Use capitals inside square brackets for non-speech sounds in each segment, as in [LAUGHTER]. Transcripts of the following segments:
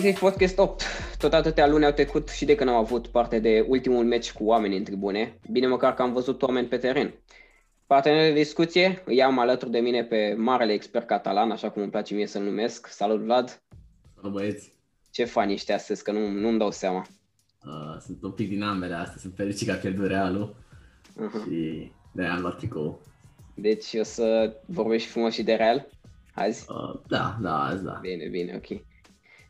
Big Podcast 8. Tot atâtea luni au trecut și de când am avut parte de ultimul meci cu oameni în tribune. Bine măcar că am văzut oameni pe teren. Partenerul de discuție îi am alături de mine pe marele expert catalan, așa cum îmi place mie să-l numesc. Salut, Vlad! Salut, băieți! Ce fani ești astăzi, că nu, nu-mi dau seama. Uh, sunt un pic din ambele astăzi, sunt fericit că a pierdut Realul uh-huh. și de am luat tricou. Deci o să vorbești frumos și de Real azi? Uh, da, da, azi da. Bine, bine, ok.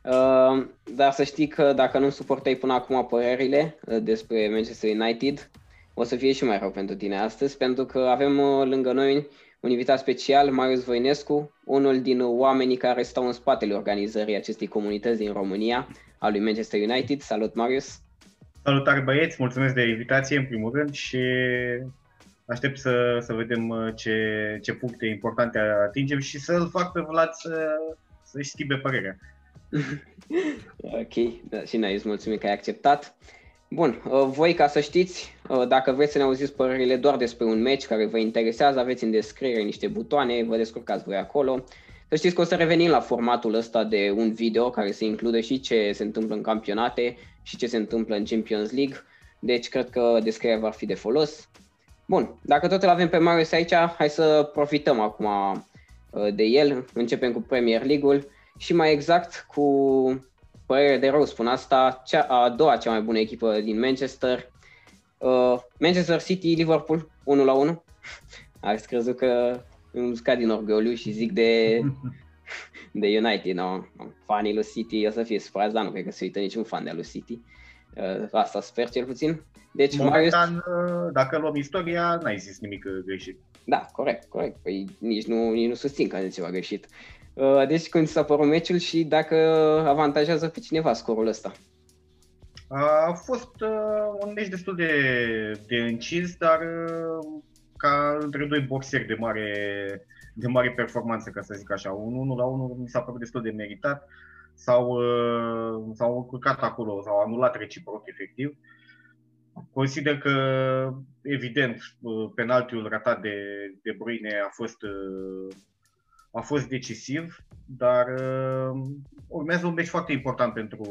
Uh, dar să știi că dacă nu suportai până acum părerile uh, despre Manchester United, o să fie și mai rău pentru tine astăzi, pentru că avem uh, lângă noi un invitat special, Marius Voinescu, unul din oamenii care stau în spatele organizării acestei comunități din România, a lui Manchester United. Salut, Marius! Salutare băieți, mulțumesc de invitație în primul rând și aștept să, să vedem ce, ce puncte importante atingem și să-l fac pe Vlad să, să-și schimbe părerea. [LAUGHS] ok, da, și noi îți mulțumim că ai acceptat. Bun, uh, voi ca să știți, uh, dacă vreți să ne auziți părerile doar despre un match care vă interesează, aveți în descriere niște butoane, vă descurcați voi acolo. Să știți că o să revenim la formatul ăsta de un video care să includă și ce se întâmplă în campionate și ce se întâmplă în Champions League. Deci cred că descrierea va fi de folos. Bun, dacă tot îl avem pe Marius aici, hai să profităm acum uh, de el. Începem cu Premier League-ul și mai exact cu părere de rău spun asta, cea, a doua cea mai bună echipă din Manchester, uh, Manchester City, Liverpool, 1 la 1. [LAUGHS] Ați crezut că îmi scad din orgoliu și zic de, [LAUGHS] de United, no? Fanii lui City o să fie supărați, dar nu cred că se uită niciun fan de lui City. Uh, asta sper cel puțin. Deci, Momentan, Marius... Uh, dacă luăm istoria, n-ai zis nimic greșit. Da, corect, corect. Păi nici nu, nici nu susțin că a zis ceva greșit. Uh, deci când s-a părut meciul și dacă avantajează pe cineva scorul ăsta? A fost uh, un meci destul de, de încins, dar uh, ca între doi boxeri de mare, de mare performanță, ca să zic așa. Un 1 la 1 mi s-a părut destul de meritat. S-au, uh, s-au încurcat acolo, s-au anulat reciproc efectiv. Consider că, evident, uh, penaltiul ratat de, de Bruyne a fost uh, a fost decisiv, dar uh, urmează un meci foarte important pentru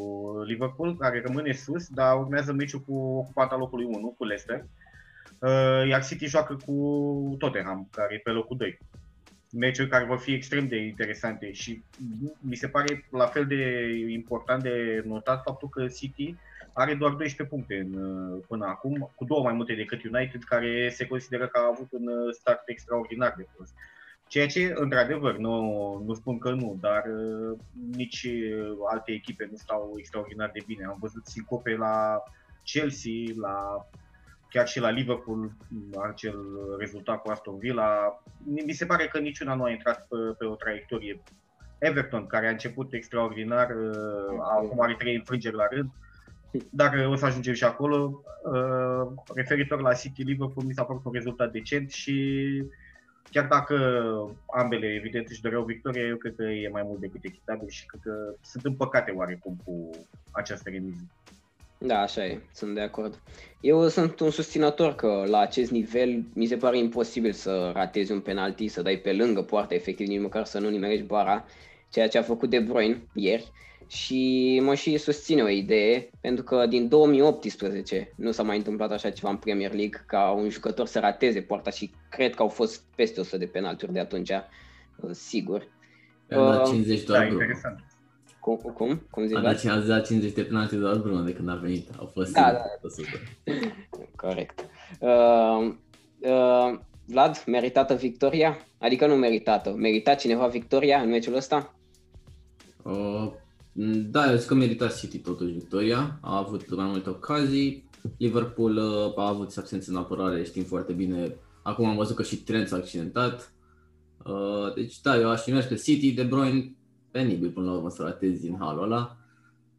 Liverpool, care rămâne sus, dar urmează meciul cu ocupanta locului 1, cu Leicester, uh, iar City joacă cu Tottenham, care e pe locul 2. Meciuri care vor fi extrem de interesante și mi se pare la fel de important de notat faptul că City are doar 12 puncte în, uh, până acum, cu două mai multe decât United, care se consideră că a avut un uh, start extraordinar de prost. Ceea ce, într-adevăr, nu, nu spun că nu, dar uh, nici uh, alte echipe nu stau extraordinar de bine. Am văzut sincope la Chelsea, la chiar și la Liverpool, acel rezultat cu Aston Villa. Mi se pare că niciuna nu a intrat pe, pe o traiectorie. Everton, care a început extraordinar, uh, acum are trei înfrângeri la rând, dar o să ajungem și acolo. Referitor la City Liverpool, mi s-a părut un rezultat decent și chiar dacă ambele, evident, își doreau victoria, eu cred că e mai mult decât echitabil și cred că sunt împăcate oarecum cu această remiză. Da, așa e, sunt de acord. Eu sunt un susținător că la acest nivel mi se pare imposibil să ratezi un penalti, să dai pe lângă poartă, efectiv, nici măcar să nu nimerești bara, ceea ce a făcut De Bruyne ieri și mă și susține o idee, pentru că din 2018 nu s-a mai întâmplat așa ceva în Premier League, ca un jucător să rateze poarta și cred că au fost peste 100 de penalturi de atunci, uh, sigur. Uh, 50 doar da, interesant. Cum? Cum, cum zici? A dat 50 de penalti doar Bruno de când a venit. Au fost da, da. 100. [LAUGHS] Corect. Uh, uh, Vlad, meritată victoria? Adică nu meritată. Merita cineva victoria în meciul ăsta? Uh, Mm, da, eu zic că merita City totuși victoria, a avut mai multe ocazii, Liverpool uh, a avut absențe în apărare, știm foarte bine, acum am văzut că și Trent s-a accidentat, uh, deci da, eu aș merge pe City, De Bruyne, penibil până la urmă să ratezi în halul ăla,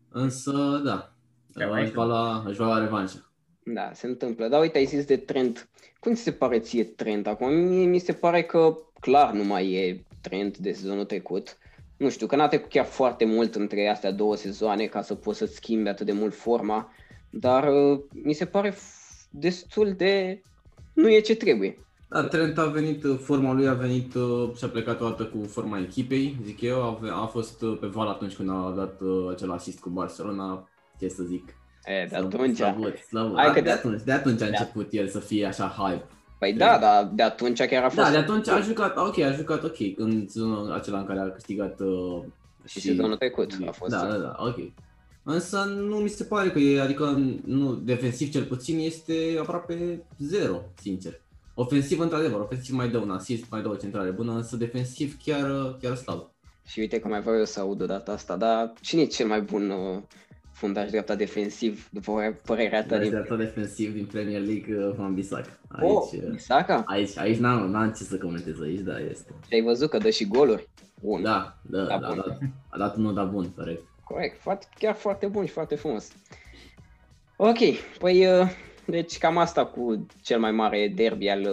însă da, își va, lua, își va lua revanșa. Da, se întâmplă. Dar uite, ai zis de Trent. Cum ți se pare ție Trent acum? Mie mi se pare că clar nu mai e Trent de sezonul trecut nu știu, că n-a trecut chiar foarte mult între astea două sezoane ca să poți să-ți schimbi atât de mult forma, dar uh, mi se pare destul de... nu e ce trebuie. Da, Trent a venit, forma lui a venit și a plecat o dată cu forma echipei, zic eu, a, a fost pe val atunci când a dat acel asist cu Barcelona, ce să zic. E, de atunci. Slăbut, slăbut. Hai că de, atunci, de atunci a început el să fie așa hype. Păi da, dar de atunci chiar a fost... Da, de atunci a jucat, ok, a jucat ok, în sezonul acela în care a câștigat... Uh, și, și sezonul trecut a fost. Da, da, da, ok. Însă nu mi se pare că e, adică nu, defensiv cel puțin este aproape zero, sincer. Ofensiv, într-adevăr, ofensiv mai dă un assist, mai dă o centrare bună, însă defensiv chiar, chiar slab. Și uite că mai vreau eu să aud o dată asta, dar cine e cel mai bun uh, fundaș dreapta defensiv, după părerea ta? Fundaș dreapta defensiv din Premier League, uh, Van Bissaka. Aici, oh, uh, Bissaka? Aici, aici n-am, n-am ce să comentez aici, da, este. Și ai văzut că dă și goluri? Bun. Da, da, da, da, da, a dat unul, da bun, corect. Corect, foarte, chiar foarte bun și foarte frumos. Ok, păi uh, deci cam asta cu cel mai mare derby al,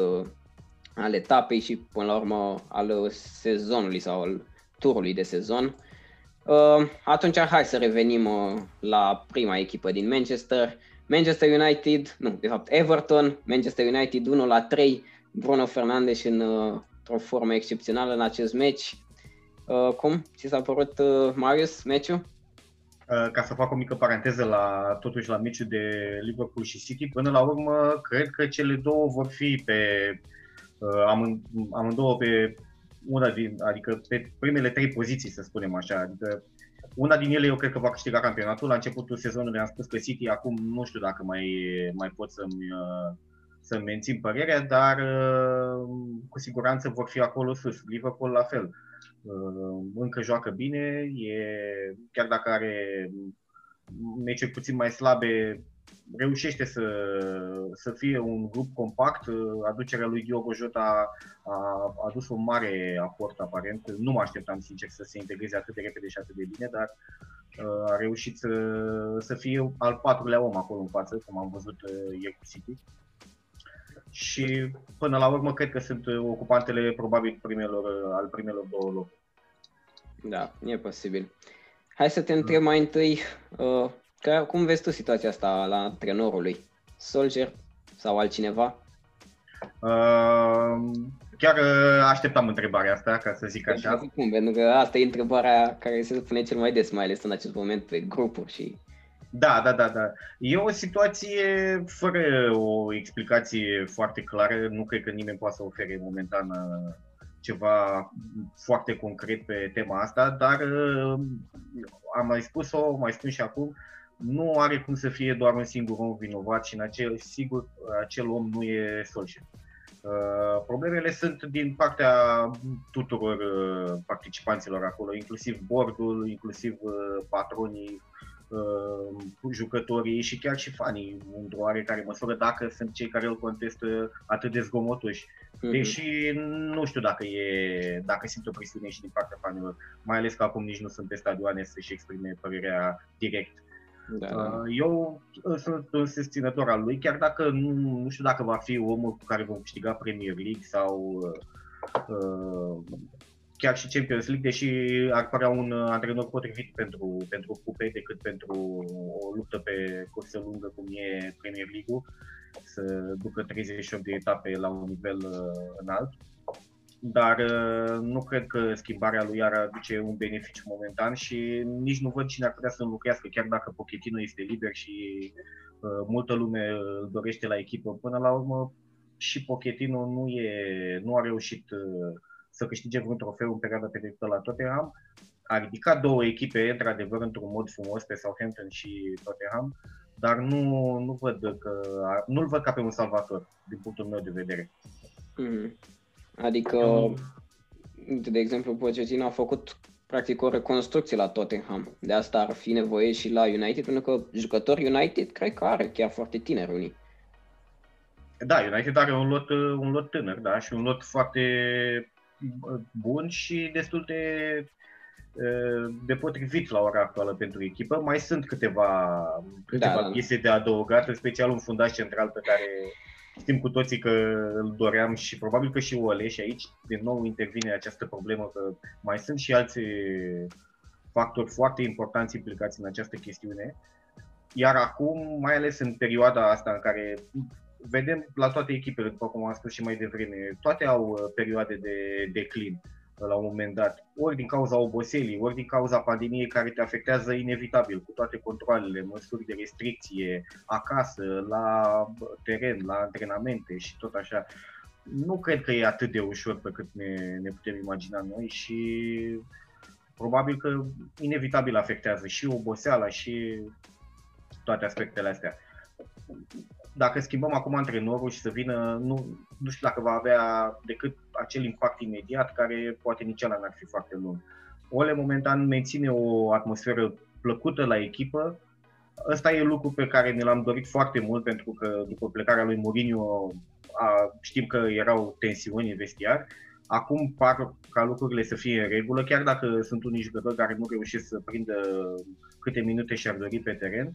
al etapei și până la urmă al sezonului sau al turului de sezon. Uh, atunci hai să revenim uh, la prima echipă din Manchester. Manchester United, nu, de fapt Everton, Manchester United 1 la 3, Bruno Fernandes în o formă excepțională în acest meci. Cum? Ți s-a părut, Marius, meciul? ca să fac o mică paranteză la totuși la meciul de Liverpool și City, până la urmă cred că cele două vor fi pe amând, amândouă pe una din, adică pe primele trei poziții, să spunem așa. Adică una din ele eu cred că va câștiga campionatul. La începutul sezonului am spus că City acum nu știu dacă mai, mai pot să-mi, să mențin părerea, dar cu siguranță vor fi acolo sus. Liverpool la fel. Uh, încă joacă bine, e, chiar dacă are meciuri puțin mai slabe, reușește să, să fie un grup compact. Uh, aducerea lui Diogo Jota a a adus un mare aport aparent. Nu mă așteptam sincer să se integreze atât de repede și atât de bine, dar uh, a reușit să, să fie al patrulea om acolo în față, cum am văzut ieri cu City și până la urmă cred că sunt ocupantele probabil primelor, al primelor două locuri. Da, e posibil. Hai să te întreb mai întâi, uh, că, cum vezi tu situația asta la antrenorului? Soldier sau altcineva? Uh, chiar uh, așteptam întrebarea asta, ca să zic așa. Cum, pentru că asta e întrebarea care se pune cel mai des, mai ales în acest moment pe grupuri și da, da, da, da. E o situație fără o explicație foarte clară. Nu cred că nimeni poate să ofere momentan uh, ceva foarte concret pe tema asta, dar uh, am mai spus-o, mai spun și acum, nu are cum să fie doar un singur om vinovat și în acel, sigur acel om nu e social. Uh, problemele sunt din partea tuturor participanților acolo, inclusiv bordul, inclusiv patronii, uh, jucătorii și chiar și fanii, într-o oarecare măsură, dacă sunt cei care îl contestă atât de zgomotoși. Mm-hmm. Deși nu știu dacă e, dacă simt o presiune și din partea fanilor, mai ales că acum nici nu sunt pe stadioane să-și exprime părerea direct. Da. Uh, eu sunt un susținător al lui, chiar dacă nu, nu știu dacă va fi omul cu care vom câștiga Premier League sau uh, uh chiar și Champions League, deși ar părea un uh, antrenor potrivit pentru, pentru cupe decât pentru o luptă pe cursă lungă cum e Premier League-ul, să ducă 38 de etape la un nivel uh, înalt. Dar uh, nu cred că schimbarea lui ar aduce un beneficiu momentan și nici nu văd cine ar putea să înlocuiască, chiar dacă Pochettino este liber și uh, multă lume îl dorește la echipă. Până la urmă, și Pochettino nu, e, nu a reușit uh, să câștige vreun trofeu în perioada trecută la Tottenham. A ridicat două echipe, într-adevăr, într-un mod frumos pe Southampton și Tottenham, dar nu, nu văd că, nu-l văd ca pe un salvator, din punctul meu de vedere. Mm. Adică, Eu... de exemplu, Pochettino a făcut practic o reconstrucție la Tottenham. De asta ar fi nevoie și la United, pentru că jucători United cred că are chiar foarte tineri unii. Da, United are un lot, un lot tânăr, da, și un lot foarte bun și destul de de potrivit la ora actuală pentru echipă. Mai sunt câteva, câteva da, da. piese de adăugat, în special un fundaș central pe care știm cu toții că îl doream și probabil că și Ole și aici din nou intervine această problemă că mai sunt și alți factori foarte importanți implicați în această chestiune. Iar acum, mai ales în perioada asta în care vedem la toate echipele, după cum am spus și mai devreme, toate au uh, perioade de declin la un moment dat, ori din cauza oboselii, ori din cauza pandemiei care te afectează inevitabil, cu toate controlele, măsuri de restricție, acasă, la teren, la antrenamente și tot așa. Nu cred că e atât de ușor pe cât ne, ne putem imagina noi și probabil că inevitabil afectează și oboseala și toate aspectele astea. Dacă schimbăm acum antrenorul și să vină, nu, nu știu dacă va avea decât acel impact imediat, care poate nici ăla n-ar fi foarte lung. Ole momentan menține o atmosferă plăcută la echipă. Ăsta e lucru pe care ne l-am dorit foarte mult, pentru că după plecarea lui Mourinho a, știm că erau tensiuni în vestiar. Acum par ca lucrurile să fie în regulă, chiar dacă sunt unii jucători care nu reușesc să prindă câte minute și-ar dori pe teren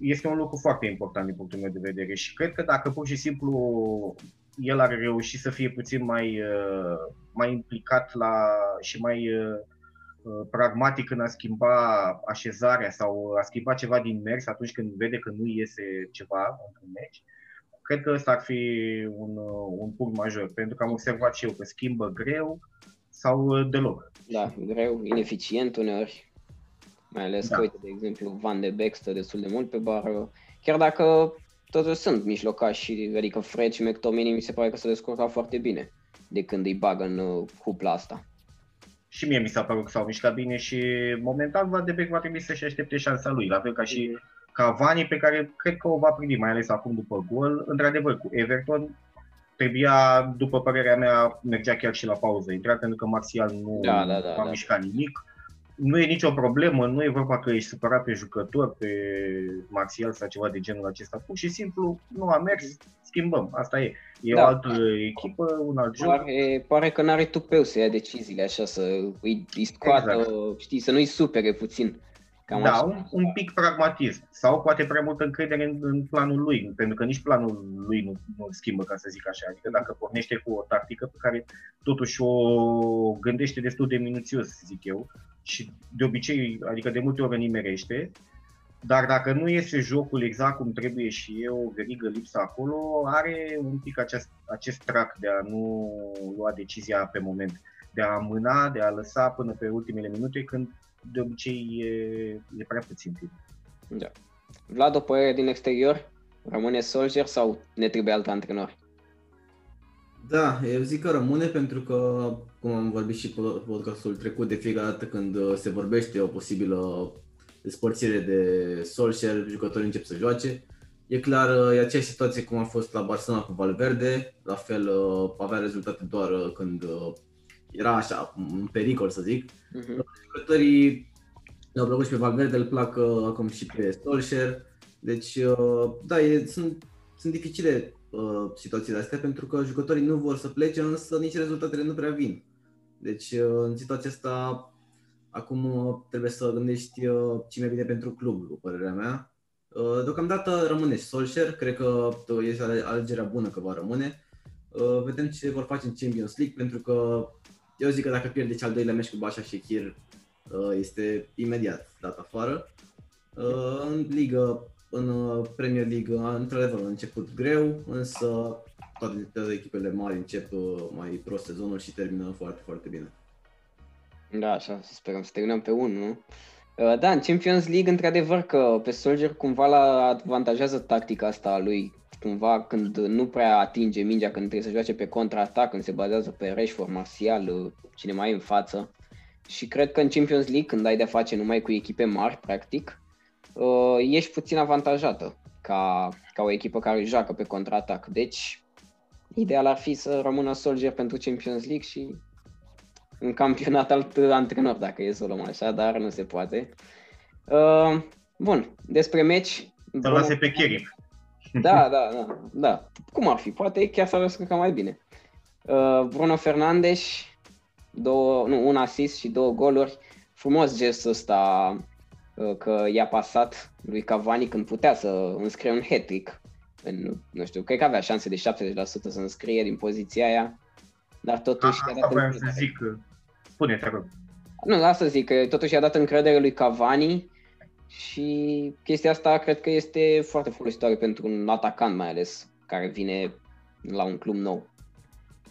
este un lucru foarte important din punctul meu de vedere și cred că dacă pur și simplu el ar reuși să fie puțin mai, uh, mai implicat la, și mai uh, uh, pragmatic în a schimba așezarea sau a schimba ceva din mers atunci când vede că nu iese ceva într-un meci, cred că ăsta ar fi un, un punct major, pentru că am observat și eu că schimbă greu sau deloc. Da, greu, ineficient uneori. Mai ales da. că, uite, de exemplu, Van de Beek stă destul de mult pe bară. Chiar dacă totuși sunt mijlocași, adică Fred și McTominay mi se pare că se descurca foarte bine de când îi bagă în uh, cupla asta. Și mie mi s-a părut că s-au mișcat bine și momentan Van de Beek va trebui să-și aștepte șansa lui, la fel ca și Cavani pe care cred că o va primi, mai ales acum după gol. Într-adevăr, cu Everton trebuia, după părerea mea, mergea chiar și la pauză. Intra pentru că Martial nu da, da, da, a da. mișcat nimic nu e nicio problemă, nu e vorba că ești supărat pe jucător, pe Martial sau ceva de genul acesta. Pur și simplu nu a mers, schimbăm. Asta e. E da. o altă echipă, un alt joc. Pare, pare că n-are tupeu să ia deciziile așa, să îi, îi scoată, exact. știi, să nu-i supere puțin. Cam da, un, un pic pragmatism sau poate prea multă încredere în, în planul lui, pentru că nici planul lui nu, nu schimbă, ca să zic așa. Adică dacă pornește cu o tactică pe care totuși o gândește destul de minuțios, zic eu, și de obicei, adică de multe ori nimerește, dar dacă nu iese jocul exact cum trebuie și e o verigă lipsă acolo, are un pic acest, acest trac de a nu lua decizia pe moment, de a amâna, de a lăsa până pe ultimele minute când de obicei e, e prea puțin timp. Da. Vlad, o părere din exterior? Rămâne Solskjaer sau ne trebuie alt antrenor? Da, eu zic că rămâne pentru că, cum am vorbit și pe podcastul trecut, de fiecare dată când uh, se vorbește o posibilă despărțire de Solskjaer, jucătorii încep să joace. E clar, uh, e aceeași situație cum a fost la Barcelona cu Valverde, la fel uh, avea rezultate doar când era așa, un pericol să zic. Uh-huh. Jucătorii le-au plăcut și pe Valverde, îl plac acum și pe Solskjaer. Deci, da, e, sunt, sunt dificile uh, situațiile astea pentru că jucătorii nu vor să plece, însă nici rezultatele nu prea vin. Deci uh, în situația asta acum uh, trebuie să gândești uh, cine vine pentru club, după părerea mea. Uh, deocamdată rămâne Solskjaer, cred că uh, este alegerea bună că va rămâne. Uh, vedem ce vor face în Champions League pentru că eu zic că dacă pierde cel al doilea meci cu Bașa și Chir este imediat dat afară. În ligă în uh, Premier League, într-adevăr, a început greu, însă toate, toate echipele mari încep uh, mai prost sezonul și termină foarte, foarte bine. Da, așa, să sperăm să terminăm pe 1, nu? Uh, da, în Champions League, într-adevăr că pe Soldier cumva la avantajează tactica asta a lui, cumva când nu prea atinge mingea, când trebuie să joace pe contraatac, când se bazează pe Rashford, Martial, cine mai e în față. Și cred că în Champions League, când ai de face numai cu echipe mari, practic, uh, ești puțin avantajată ca, ca o echipă care joacă pe contraatac. Deci, ideal ar fi să rămână Soldier pentru Champions League și în campionat alt antrenor, dacă e să o luăm așa, dar nu se poate. Uh, bun, despre meci... Să lase pe Kerry. Da, [LAUGHS] da, da, da. Cum ar fi? Poate chiar s-ar descurca mai bine. Uh, Bruno Fernandes, două, nu, un asist și două goluri. Frumos gestul ăsta Uh, că i-a pasat lui Cavani când putea să înscrie un hat-trick. În, nu știu, cred că avea șanse de 70% să înscrie din poziția aia, dar totuși... A, asta vreau să zic, spune te rog. Nu, asta zic, că totuși i-a dat încredere lui Cavani și chestia asta cred că este foarte folositoare pentru un atacant mai ales, care vine la un club nou.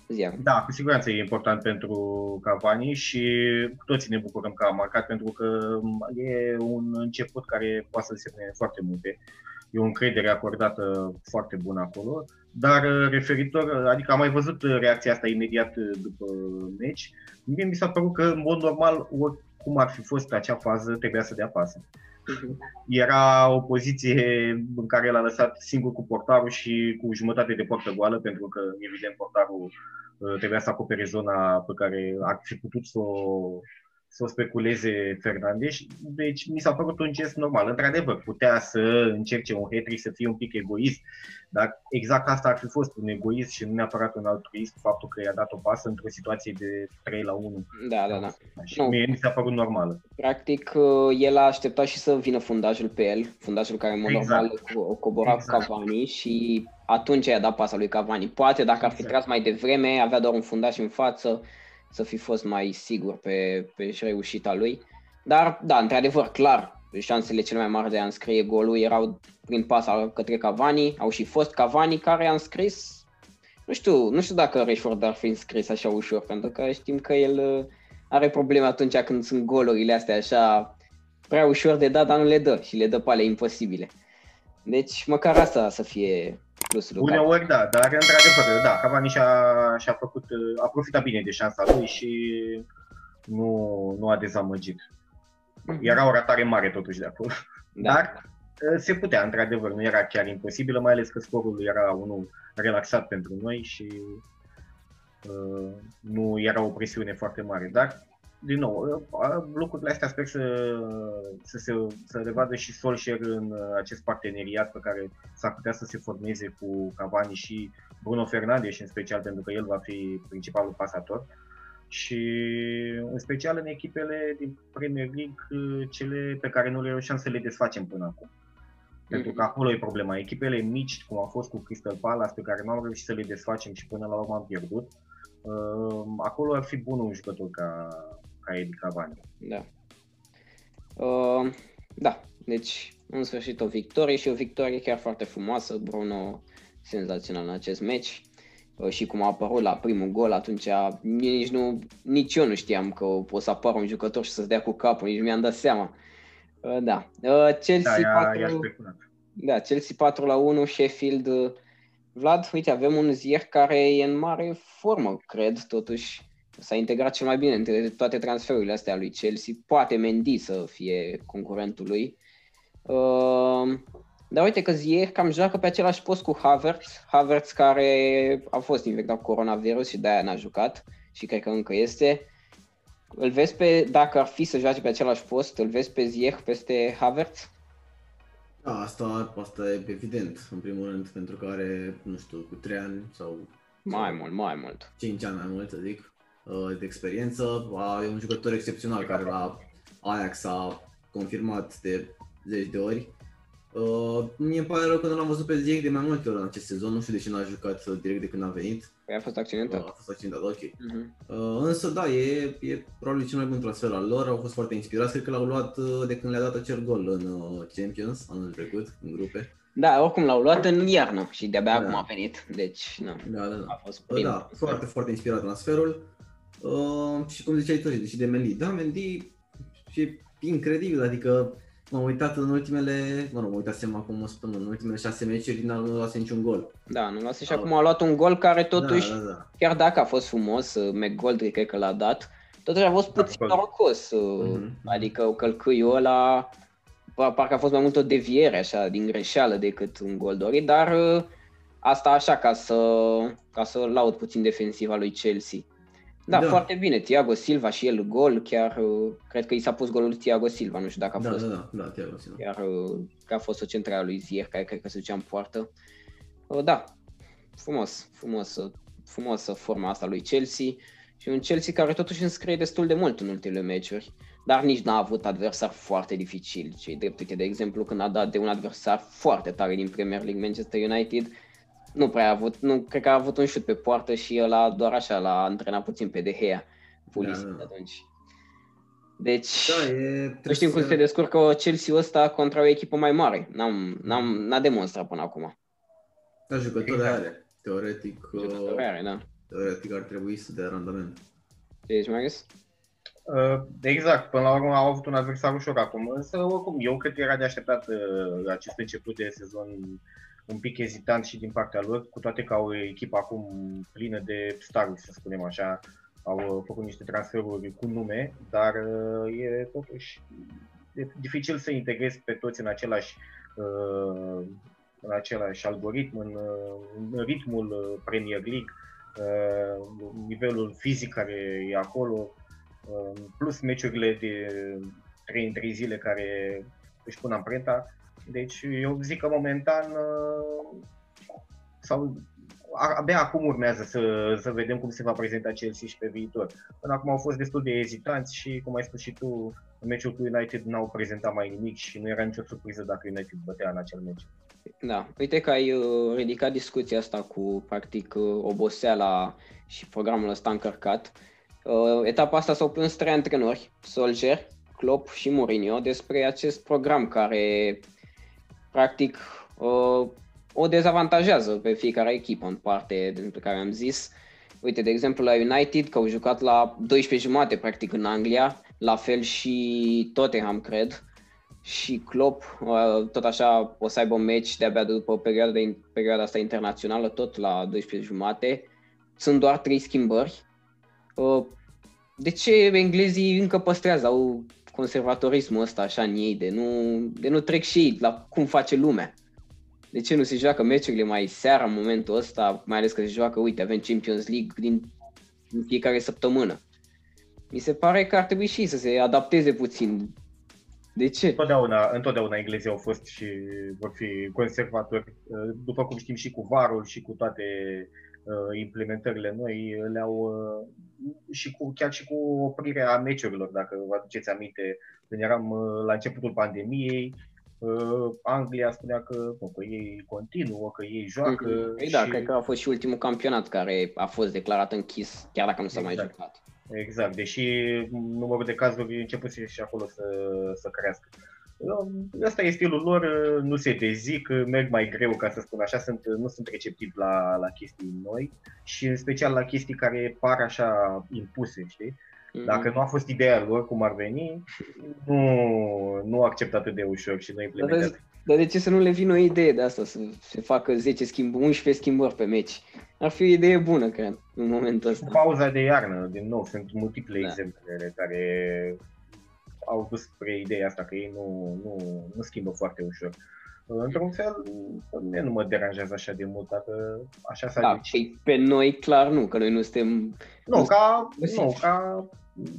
Ziar. Da, cu siguranță e important pentru Cavani și cu toții ne bucurăm că a marcat pentru că e un început care poate să însemne foarte multe. E o încredere acordată foarte bună acolo, dar referitor, adică am mai văzut reacția asta imediat după meci, mie mi s-a părut că în mod normal, oricum ar fi fost acea fază, trebuia să dea pasă. Era o poziție în care l-a lăsat singur cu portarul și cu jumătate de portă goală, pentru că, evident, portarul uh, trebuia să acopere zona pe care ar fi putut să o, să o speculeze Fernandes. Deci mi s-a părut un gest normal. Într-adevăr, putea să încerce un hat să fie un pic egoist, dar exact asta ar fi fost un egoist și nu neapărat un altruist, faptul că i-a dat o pasă într-o situație de 3 la 1. Da, da, da. Și nu. mie mi s-a părut normală. Practic, uh, el a așteptat și să vină fundajul pe el, fundajul care, în mod exact. normal, o cobora exact. Cavani și atunci i-a dat pasa lui Cavani. Poate dacă exact. ar fi exact. tras mai devreme, avea doar un fundaș în față, să fi fost mai sigur pe, pe reușita lui. Dar, da, într-adevăr, clar, șansele cele mai mari de a înscrie golul erau prin pasa către Cavani, au și fost Cavani care a înscris nu știu, nu știu dacă Rashford ar fi înscris așa ușor, pentru că știm că el uh, are probleme atunci când sunt golurile astea așa prea ușor de dat, dar nu le dă și le dă pe ale imposibile. Deci măcar asta să fie plusul. Uneori da, dar într-adevăr, da, Cavani și-a, și-a făcut, uh, a profitat bine de șansa lui și nu, nu a dezamăgit. Mhm. Era o ratare mare totuși de acolo. Da. Dar uh, se putea, într-adevăr, nu era chiar imposibilă, mai ales că scorul era unul relaxat pentru noi și uh, nu era o presiune foarte mare. Dar, din nou, uh, lucrurile astea sper să, să, se, să le vadă și Solskjaer în acest parteneriat pe care s-ar putea să se formeze cu Cavani și Bruno Fernandes, în special pentru că el va fi principalul pasator. Uh, și în special în echipele din Premier League, cele pe care nu le reușeam să le desfacem până acum. Mm-hmm. Pentru că acolo e problema. Echipele mici, cum a fost cu Crystal Palace, pe care nu am reușit să le desfacem și până la urmă am pierdut, uh, acolo ar fi bun un jucător ca, ca Edi Cavani. Da. Uh, da, deci în sfârșit o victorie și o victorie chiar foarte frumoasă. Bruno senzațional în acest meci. Uh, și cum a apărut la primul gol, atunci nici, nu, nici eu nu știam că o să apară un jucător și să-ți dea cu capul, nici mi-am dat seama. Uh, da. Uh, Chelsea, da, 4, da, Chelsea 4 la 1, Sheffield. Vlad, uite, avem un zier care e în mare formă, cred, totuși. S-a integrat cel mai bine între toate transferurile astea lui Chelsea. Poate Mendy să fie concurentul lui. Uh, dar uite că Zier cam joacă pe același post cu Havertz, Havertz care a fost infectat cu coronavirus și de-aia n-a jucat și cred că încă este. Îl vezi pe, dacă ar fi să joace pe același post, îl vezi pe Zier peste Havertz? Da, asta, asta e evident, în primul rând, pentru că are, nu știu, cu 3 ani sau... Mai mult, mai mult. 5 ani mai mult, să zic, uh, de experiență. E un jucător excepțional care la Ajax a confirmat de zeci de ori Uh, mie îmi pare rău că nu l-am văzut pe Ziyech de mai multe ori în acest sezon, nu știu de ce n-a jucat uh, direct de când a venit. Păi a fost accidentat. Uh, a fost accidentat, ok. Uh-huh. Uh, însă da, e, e probabil cel mai bun transfer al lor, au fost foarte inspirați, cred că l-au luat uh, de când le-a dat acel gol în uh, Champions anul trecut, în grupe. Da, oricum l-au luat în iarnă și de-abia da. acum a venit, deci nu, da, da, da. a fost prim. Da, foarte, foarte inspirat transferul. Uh, și cum ziceai tu, și de Mendy, da, Mendy e incredibil, adică M-am uitat în ultimele, mă rog, mă uitasem acum o săptămână, în ultimele șase meciuri din nu luase niciun gol. Da, nu luase și acum a luat un gol care totuși, da, da, da. chiar dacă a fost frumos, uh, McGoldrick cred că l-a dat, totuși a fost puțin norocos, mm-hmm. adică călcâiul ăla, parcă a fost mai mult o deviere așa, din greșeală decât un gol dorit, dar uh, asta așa ca să, ca să laud puțin defensiva lui Chelsea. Da, da, foarte bine. Thiago Silva și el gol, chiar uh, cred că i s-a pus golul lui Thiago Silva, nu știu dacă a da, fost. Da, da, da, Thiago Silva. Chiar uh, că a fost o centrală lui Zier, care cred că se ducea în poartă. Uh, da, frumos, frumos, frumoasă forma asta lui Chelsea și un Chelsea care totuși înscrie destul de mult în ultimele meciuri, dar nici n-a avut adversar foarte dificil. Cei drept, uite, de exemplu, când a dat de un adversar foarte tare din Premier League, Manchester United, nu prea a avut, nu, cred că a avut un șut pe poartă și ăla doar așa l-a antrenat puțin pe De Gea, Pulisic da, da. atunci. Deci, da, e, nu știm cum să... se descurcă Chelsea ăsta contra o echipă mai mare. N-am, n-am, n-a demonstrat până acum. Da, jucători exact. are. Teoretic, jucători are, da. teoretic ar trebui să dea randament. Ce ești, Marius? Uh, exact, până la urmă au avut un adversar ușor acum, însă oricum eu cred că era de așteptat uh, acest început de sezon un pic ezitant și din partea lor, cu toate că au o echipă acum plină de staruri, să spunem așa, au uh, făcut niște transferuri cu nume, dar uh, e totuși e dificil să integrezi pe toți în același, uh, în același algoritm, în, în ritmul Premier League, nivelul fizic care e acolo, plus meciurile de 3 în 3 zile care își pun amprenta. Deci eu zic că momentan sau abia acum urmează să, să vedem cum se va prezenta Chelsea și pe viitor. Până acum au fost destul de ezitanți și, cum ai spus și tu, în meciul cu United n-au prezentat mai nimic și nu era nicio surpriză dacă United bătea în acel meci. Da, uite că ai uh, ridicat discuția asta cu, practic, uh, oboseala și programul ăsta încărcat. Uh, etapa asta s-au plâns trei antrenori, Solskjaer, Klopp și Mourinho, despre acest program care, practic, o dezavantajează pe fiecare echipă în parte despre care am zis. Uite, de exemplu, la United, că au jucat la 12 jumate, practic, în Anglia, la fel și Tottenham, cred, și Klopp, uh, tot așa, o să aibă un meci de-abia după perioada, de, perioada asta internațională, tot la 12 jumate. Sunt doar trei schimbări. Uh, de ce englezii încă păstrează, au conservatorismul ăsta așa în ei, de nu, de nu trec și ei la cum face lumea? de ce nu se joacă meciurile mai seara în momentul ăsta, mai ales că se joacă, uite, avem Champions League din, din fiecare săptămână. Mi se pare că ar trebui și să se adapteze puțin. De ce? Întotdeauna, întotdeauna englezii au fost și vor fi conservatori. După cum știm și cu varul și cu toate uh, implementările noi, le-au uh, și cu, chiar și cu oprirea meciurilor, dacă vă aduceți aminte, când eram uh, la începutul pandemiei, Anglia spunea că, nu, că ei continuă, că ei joacă. Mm-hmm. Păi da, și... da, cred că a fost și ultimul campionat care a fost declarat închis, chiar dacă nu s-a exact. mai jucat. Exact, deși numărul de cazuri început și acolo să, să crească. Asta e stilul lor, nu se dezic, merg mai greu, ca să spun așa, sunt, nu sunt receptivi la, la chestii noi și în special la chestii care par așa impuse, știi? Mm-hmm. Dacă nu a fost ideea lor cum ar veni, nu, nu accept atât de ușor și nu implementează. Dar de ce să nu le vină o idee de asta, să se facă 10 schimb, 11 schimbări pe meci? Ar fi o idee bună, cred, în momentul ăsta. Pauza de iarnă, din nou, sunt multiple da. exemple care au dus spre ideea asta, că ei nu, nu, nu schimbă foarte ușor. Într-un fel, mine nu mă deranjează așa de mult dacă așa s-a da, pe noi clar nu, că noi nu suntem... Nu, ca, nu, ca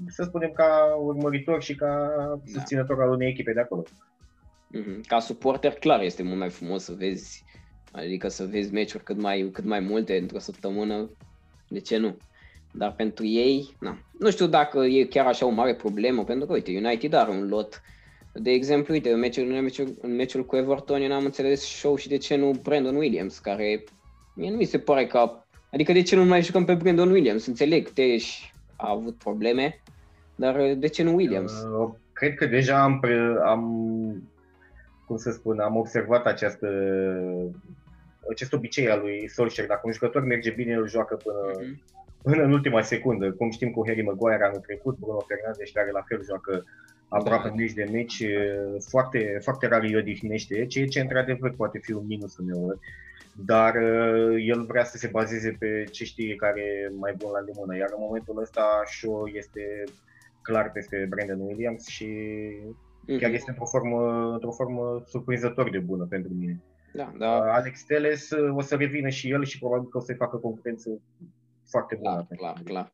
să spunem, ca urmăritor și ca da. susținător al unei echipe de acolo. Mhm. Ca suporter, clar, este mult mai frumos să vezi, adică să vezi meciuri cât mai, cât mai multe într-o săptămână, de ce nu? Dar pentru ei, na. nu știu dacă e chiar așa o mare problemă, pentru că, uite, United are un lot. De exemplu, uite, în meciul, în meciul, în meciul cu Everton, eu n-am înțeles show și de ce nu Brandon Williams, care mie nu mi se pare că... Adică de ce nu mai jucăm pe Brandon Williams? Înțeleg, Teș a avut probleme, dar uh, de ce nu Williams? Uh, cred că deja am, pre, am cum să spun, am observat această, acest obicei al lui Solskjaer. Dacă un jucător merge bine, îl joacă până, uh-huh. Până în ultima secundă. Cum știm cu Harry Maguire anul trecut, Bruno Fernandes care la fel joacă aproape da. meci de meci, foarte, foarte rar îi odihnește, ceea ce într-adevăr poate fi un minus uneori dar uh, el vrea să se bazeze pe ce știe care e mai bun la limonă, iar în momentul ăsta Shaw este clar peste Brandon Williams și mm-hmm. chiar este într-o formă, într-o formă surprinzător de bună pentru mine. Da, da. Uh, Alex Teles uh, o să revină și el și probabil că o să-i facă concurență foarte bună. Clar, clar, clar.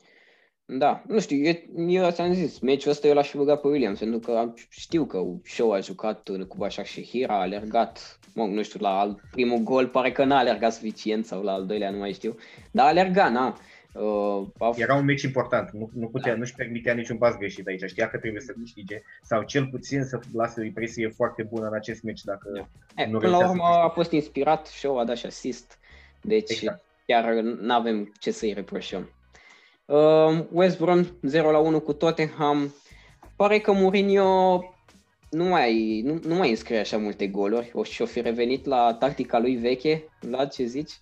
Da, nu știu, eu, eu ți-am zis, meciul ăsta eu l-aș fi băgat pe Williams, pentru că știu că Show a jucat cu Bașak și Hira, a alergat, mă, nu știu, la al primul gol pare că n-a alergat suficient sau la al doilea, nu mai știu, dar a alergat, na. Uh, a... Era un meci important, nu, nu putea, da. nu-și permitea niciun pas greșit aici, știa că trebuie să câștige sau cel puțin să lasă o impresie foarte bună în acest meci dacă da. nu Până la urmă a fost inspirat, Show a dat și asist, deci exact. Chiar nu avem ce să-i reproșăm. Uh, West Brom 0 la 1 cu Tottenham. pare că Mourinho nu mai, nu, nu mai înscrie așa multe goluri. O și-o fi revenit la tactica lui veche. La ce zici?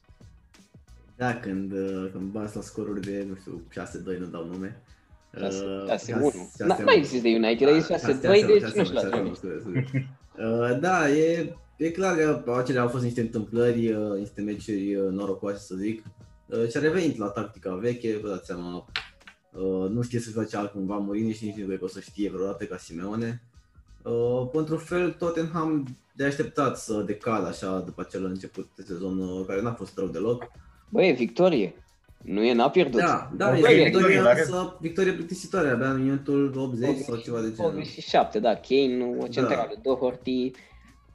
Da, când, uh, când bați la scoruri de, nu știu, 6-2, nu dau nume. 6-1. Nu există de United, e 6-2, deci nu știu la Da, e, e clar că acelea au fost niște întâmplări, uh, niște meciuri uh, norocoase, să zic. Și a revenit la tactica veche, vă dați seama, nu știe să face altcumva Mourinho și nici nu că o să știe vreodată ca Simeone. Uh, pentru fel, Tottenham de așteptat să decadă așa după acel început de sezon uh, care n-a fost rău deloc. Băi, e victorie. Nu e, n-a pierdut. Da, da, e victorie, însă victorie plictisitoare, abia în minutul 80, 80 sau ceva de genul. 87, da, Kane, o centrală, da. Doherty,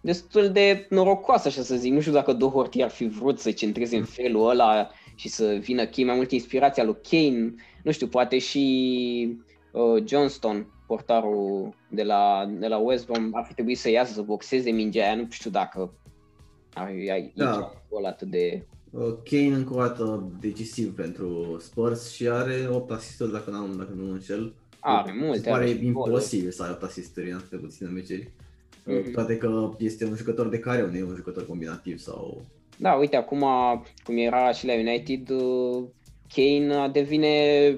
destul de norocoasă, așa să zic. Nu știu dacă Doherty ar fi vrut să centreze în felul ăla și să vină Kane mai mult inspirația lui Kane. Nu știu, poate și uh, Johnston portarul de la, de la West Brom ar fi trebuit să iasă să boxeze mingea aia, nu știu dacă ar fi da. gol atât de... Kane încă o dată decisiv pentru Spurs și are 8 asisturi dacă, n-am, dacă nu înșel. Are multe. Pare imposibil să ai 8 asisturi în atât puține meciuri. Mm-hmm. Toate că este un jucător de care nu e un jucător combinativ sau... Da, uite, acum cum era și la United, uh, Kane devine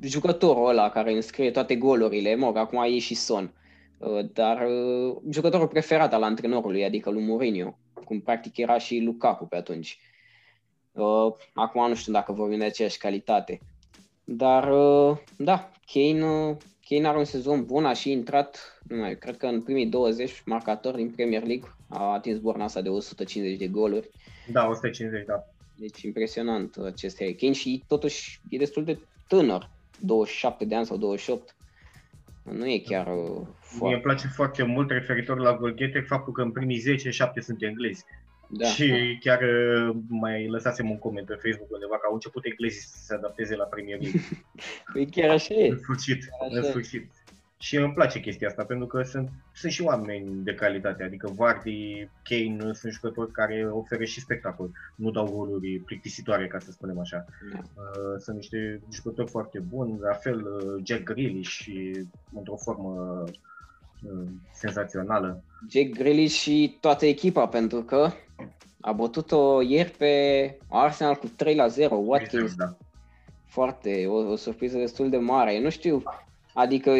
jucătorul ăla care înscrie toate golurile, mă, acum e și Son, uh, dar uh, jucătorul preferat al antrenorului, adică lui Mourinho, cum practic era și Lukaku pe atunci. Uh, acum nu știu dacă vorbim de aceeași calitate. Dar, da, Kane, Kane are un sezon bun, a și intrat, nu mai, cred că în primii 20 marcatori din Premier League, a atins borna asta de 150 de goluri. Da, 150, da. Deci impresionant acest Harry Kane și totuși e destul de tânăr. 27 de ani sau 28. Nu e chiar uh, foarte... Mie îmi place foarte mult referitor la Golgheter faptul că în primii 10, 7 sunt englezi. Da, și da. chiar uh, mai lăsasem un coment pe Facebook undeva că au început englezii să se adapteze la Premier League. [LAUGHS] păi chiar așa e. În sfârșit, în sfârșit. Și îmi place chestia asta, pentru că sunt, sunt și oameni de calitate, adică Vardy, Kane sunt jucători care oferă și spectacol, nu dau goluri plictisitoare, ca să spunem așa. Da. Uh, sunt niște jucători foarte buni, la fel uh, Jack Grealish și într-o formă uh, senzațională. Jack Grealish și toată echipa, pentru că a bătut-o ieri pe Arsenal cu 3 la 0, Watkins. Da. Foarte, o, o surpriză destul de mare. Eu nu știu, adică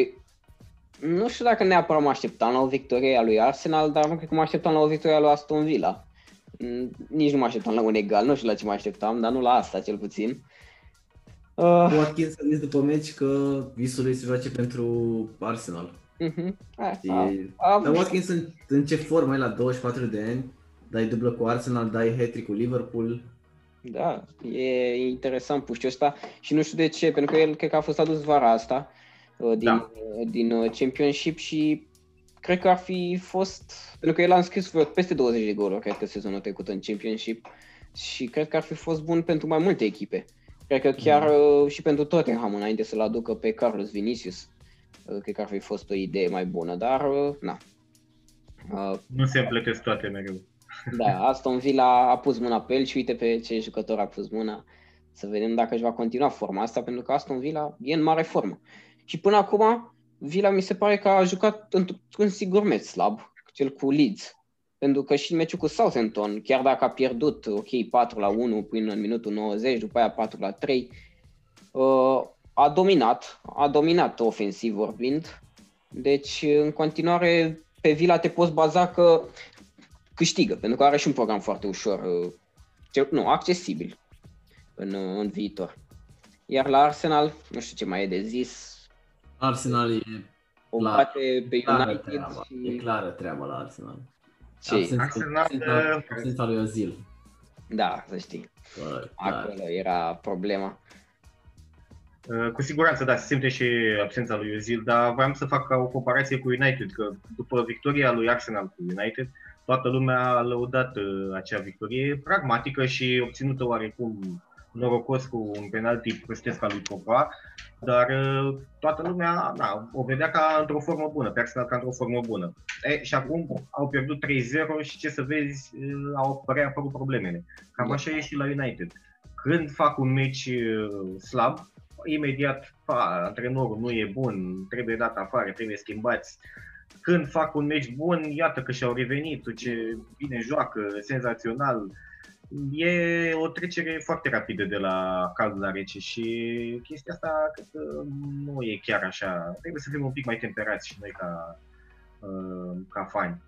nu știu dacă neapărat mă așteptam la o victorie a lui Arsenal, dar nu cred că mă așteptam la o victorie a lui Aston Villa. Mm, nici nu mă așteptam la un egal, nu știu la ce mă așteptam, dar nu la asta cel puțin. Uh... Watkins a zis după meci că visul lui se face pentru Arsenal. Uh-huh. A, e... a, a, dar Watkins în, în ce formă e la 24 de ani, dai dublă cu Arsenal, dai hat cu Liverpool. Da, e interesant puștiul ăsta și nu știu de ce, pentru că el cred că a fost adus vara asta Uh, din, da. Uh, din uh, Championship și cred că ar fi fost, pentru că el a înscris vreo peste 20 de goluri, cred că sezonul trecut în Championship și cred că ar fi fost bun pentru mai multe echipe. Cred că chiar mm. și pentru Tottenham înainte să-l aducă pe Carlos Vinicius. Cred că ar fi fost o idee mai bună, dar na. Nu se împletesc toate mereu. Da, Aston Villa a pus mâna pe el și uite pe ce jucător a pus mâna. Să vedem dacă își va continua forma asta, pentru că Aston Villa e în mare formă. Și până acum, Villa mi se pare că a jucat într-un sigur meci slab, cel cu Leeds. Pentru că și în meciul cu Southampton, chiar dacă a pierdut, ok, 4 la 1 până în minutul 90, după aia 4 la 3, uh, a dominat, a dominat ofensiv vorbind. Deci, în continuare, pe Villa te poți baza că câștigă, pentru că are și un program foarte ușor, uh, nu, accesibil în, în viitor. Iar la Arsenal, nu știu ce mai e de zis, Arsenal e o clar, pe United treaba, și... E clară treaba la Arsenal. Ce? Arsenal, absența lui Ozil. Da, să știi. Clar, Acolo era problema. Uh, cu siguranță, da, se simte și absența lui Ozil, dar vreau să fac o comparație cu United, că după victoria lui Arsenal cu United, toată lumea a lăudat uh, acea victorie pragmatică și obținută oarecum norocos cu un penalti prostesc al lui Copa, dar uh, toată lumea na, o vedea ca într-o formă bună, pe Arsenal ca într-o formă bună. E, și acum au pierdut 3-0 și ce să vezi, uh, au apărut problemele. Cam așa e și la United. Când fac un meci uh, slab, imediat, pa, antrenorul nu e bun, trebuie dat afară, trebuie schimbați. Când fac un meci bun, iată că și-au revenit, ce bine joacă, senzațional. E o trecere foarte rapidă de la cald la rece și chestia asta cred că nu e chiar așa. Trebuie să fim un pic mai temperați și noi ca, uh, ca fani.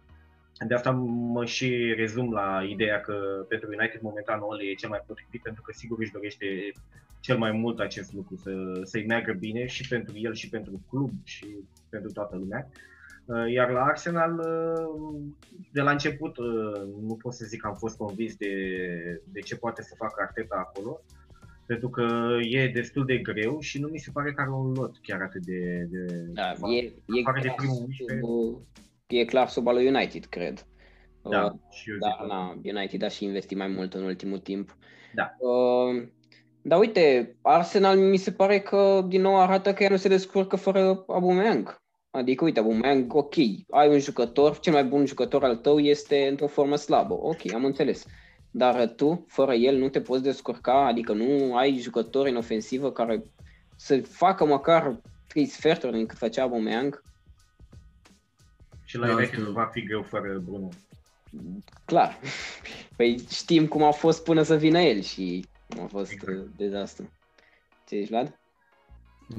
De asta mă și rezum la ideea că pentru United momentan Ole e cel mai potrivit pentru că sigur își dorește cel mai mult acest lucru, să, să-i meargă bine și pentru el și pentru club și pentru toată lumea. Uh, iar la Arsenal, uh, de la început, uh, nu pot să zic că am fost convins de, de ce poate să facă Arteta acolo, pentru că e destul de greu și nu mi se pare că are un lot chiar atât de... de da, e, e, de primul sub, e clar sub al United, cred. Da, uh, și eu da, na, United a și investit mai mult în ultimul timp. Da. Uh, dar uite, Arsenal mi se pare că din nou arată că ea nu se descurcă fără Aubameyang. Adică, uite, Aubameyang, ok, ai un jucător, cel mai bun jucător al tău este într-o formă slabă. Ok, am înțeles. Dar tu, fără el, nu te poți descurca, adică nu ai jucători în ofensivă care să facă măcar trei sferturi din cât făcea Aubameyang. Și la United da, va fi greu fără Bruno. Clar. Păi știm cum a fost până să vină el și a fost exact. dezastru. Ce zici, Vlad?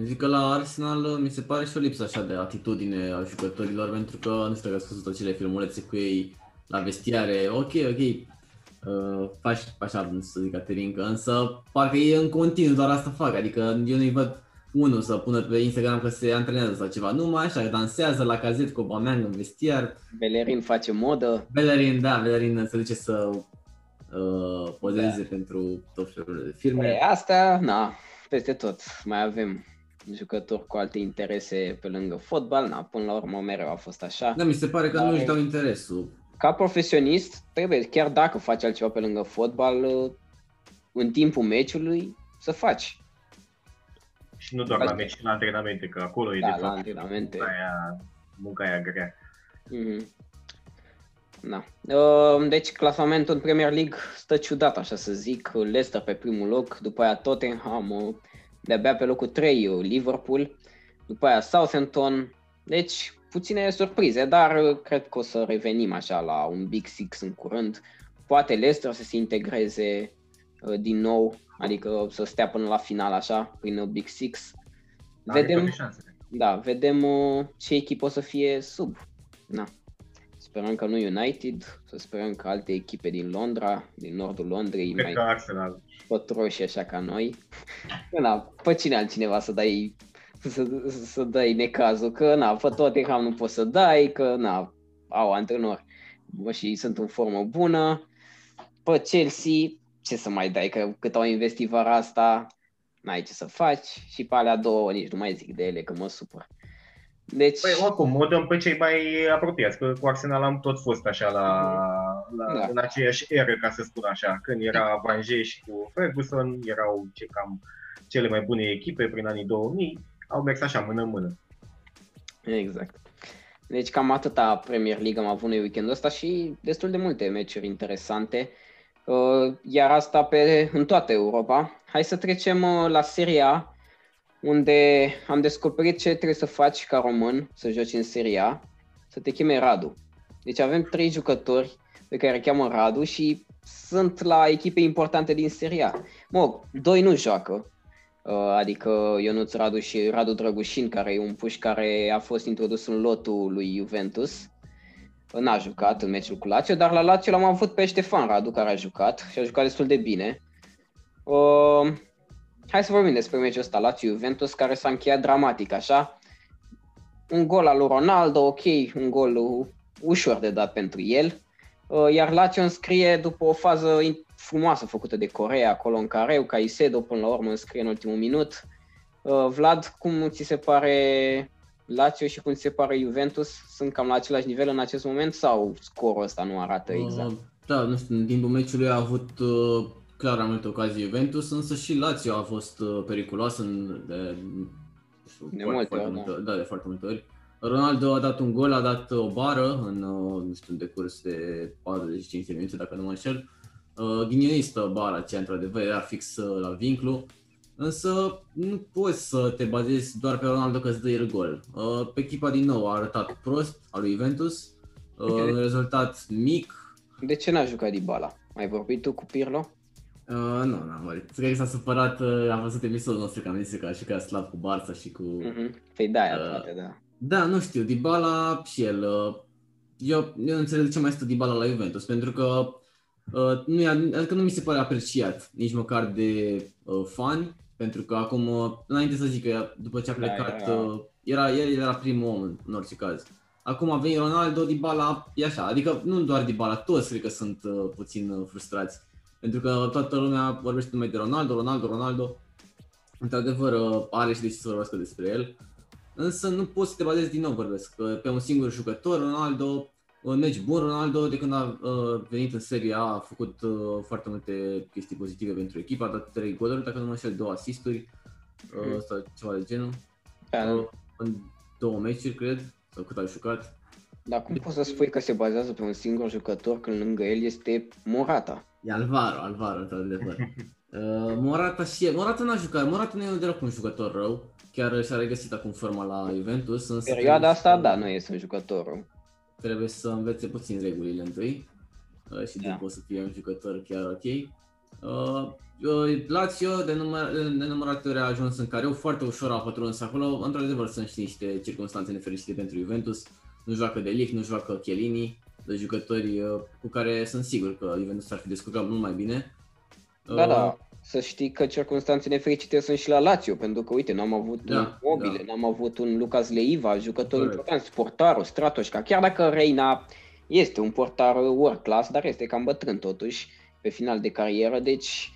Zic că la Arsenal mi se pare și o lipsă așa de atitudine a jucătorilor, pentru că nu știu dacă ați văzut acele filmulețe cu ei la vestiare, ok, ok, uh, faci așa, să zic, Caterinca, însă parcă ei în continuu doar asta fac, adică eu nu-i văd unul să pună pe Instagram că se antrenează sau ceva, numai așa, dansează la cazet cu Aubameyang în vestiar. Bellerin face modă. Bellerin, da, Bellerin se duce să uh, pozeze da. pentru tot felul de firme. E, asta, na, peste tot. Mai avem jucători cu alte interese pe lângă fotbal, na, până la urmă mereu a fost așa. Da, mi se pare că Dar, nu își dau interesul. Ca profesionist, trebuie, chiar dacă faci altceva pe lângă fotbal, uh, în timpul meciului, să faci. Și nu doar la meci, la antrenamente, că acolo e da, de la fapt antrenamente. munca aia, munca aia grea. Mm-hmm. Da. Uh, deci clasamentul în Premier League stă ciudat, așa să zic. Leicester pe primul loc, după aia Tottenham, uh, de-abia pe locul 3 uh, Liverpool, după aia Southampton. Deci puține surprize, dar cred că o să revenim așa la un Big Six în curând. Poate Leicester să se integreze din nou, adică să stea până la final așa, prin Big Six. Vedem, da, vedem ce echipă o să fie sub. Na. Sperăm că nu United, să sperăm că alte echipe din Londra, din nordul Londrei, Cred mai Arsenal. pătroși așa ca noi. [LAUGHS] Na, pe cine altcineva să dai să, să dai necazul, că na, pe Tottenham nu poți să dai, că na, au antrenori bă, și sunt în formă bună. Pe Chelsea, ce să mai dai, că cât au investit vara asta, n-ai ce să faci și pe alea două nici nu mai zic de ele, că mă supăr. Deci... Păi, oricum, o dăm pe cei mai apropiați, că cu Arsenal am tot fost așa la, la, da. în aceeași eră, ca să spun așa, când era Vanje și cu Ferguson, erau ce cam cele mai bune echipe prin anii 2000, au mers așa mână-mână. Exact. Deci cam atâta Premier League am avut noi weekendul ăsta și destul de multe meciuri interesante, uh, iar asta pe, în toată Europa. Hai să trecem uh, la Serie A, unde am descoperit ce trebuie să faci ca român să joci în Serie A, să te cheme Radu. Deci avem trei jucători pe care îi cheamă Radu și sunt la echipe importante din Serie A. Mă, doi nu joacă, uh, adică Ionuț Radu și Radu Drăgușin, care e un puș care a fost introdus în lotul lui Juventus. N-a jucat în meciul cu Lazio, dar la Lazio l-am avut pe Ștefan Radu, care a jucat și a jucat destul de bine. Uh, hai să vorbim despre meciul ăsta Lazio Juventus care s-a încheiat dramatic, așa. Un gol al lui Ronaldo, ok, un gol ușor de dat pentru el. Uh, iar Lazio înscrie după o fază frumoasă făcută de Corea, acolo în careu, Caicedo până la urmă înscrie în ultimul minut. Uh, Vlad, cum ți se pare Lazio și cum ți se pare Juventus? Sunt cam la același nivel în acest moment sau scorul ăsta nu arată exact? Uh, da, nu știu, în timpul meciului a avut uh, clar am multe ocazii Juventus, însă și Lazio a fost uh, periculoasă în, de, știu, de foarte, multe foarte, ori, da. da, de foarte multe ori. Ronaldo a dat un gol, a dat o bară în, uh, nu știu, în decurs de 45 de minute, dacă nu mă înșel. Uh, ghinionistă bara aceea, într-adevăr, era fix la vinclu. Însă nu poți să te bazezi doar pe Ronaldo că îți dă el gol. Uh, pe echipa din nou a arătat prost al lui Juventus, uh, un rezultat mic. De ce n-a jucat Dybala? Ai vorbit tu cu Pirlo? Uh, nu, n-am vorbit. Cred că s-a supărat, uh, am văzut episodul nostru că am zis că a jucat slab cu Barça și cu... Mm-hmm. Păi da, uh, poate, da. Da, nu știu, Dybala și el. Uh, eu, eu nu înțeleg de ce mai stă Dybala la Juventus, pentru că uh, nu e, adică nu mi se pare apreciat nici măcar de uh, fani pentru că acum, uh, înainte să zic că după ce a da, plecat, da, era, el era primul om în, în orice caz. Acum a venit Ronaldo, Dybala, e așa, adică nu doar Dybala, toți cred că sunt uh, puțin uh, frustrați. Pentru că toată lumea vorbește numai de Ronaldo, Ronaldo, Ronaldo. Într-adevăr, uh, are și de ce să vorbească despre el. Însă nu poți să te bazezi din nou, vorbesc, pe un singur jucător, Ronaldo, un meci bun, Ronaldo de când a uh, venit în Serie A a făcut uh, foarte multe chestii pozitive pentru echipa, a dat 3 goluri, dacă nu mă înșel, două asisturi uh, mm. sau ceva de genul. Da, uh, în două meciuri, cred, sau cât a jucat. Dar cum poți să spui că se bazează pe un singur jucător când lângă el este Morata? E Alvaro, Alvaro, într-adevăr. [LAUGHS] Uh, Morata și Morata n-a jucat, Morata nu e deloc un jucător rău, chiar și-a regăsit acum forma la Juventus. Însă Perioada asta, da, nu este un jucător rău trebuie să învețe puțin regulile întâi uh, și da. după să fie un jucător chiar ok. Uh, uh Lazio de, număr, de numărate ori a ajuns în care foarte ușor a pătruns acolo. Într-adevăr sunt și niște circunstanțe nefericite pentru Juventus. Nu joacă De Ligt, nu joacă Chiellini, de jucători uh, cu care sunt sigur că Juventus ar fi descurcat mult mai bine. Da, da să știi că circunstanțe nefericite sunt și la Lazio, pentru că, uite, n-am avut da, un Mobile, da. n-am avut un Lucas Leiva, jucător Correct. important, portarul, Stratoșca, chiar dacă Reina este un portar world class, dar este cam bătrân totuși, pe final de carieră, deci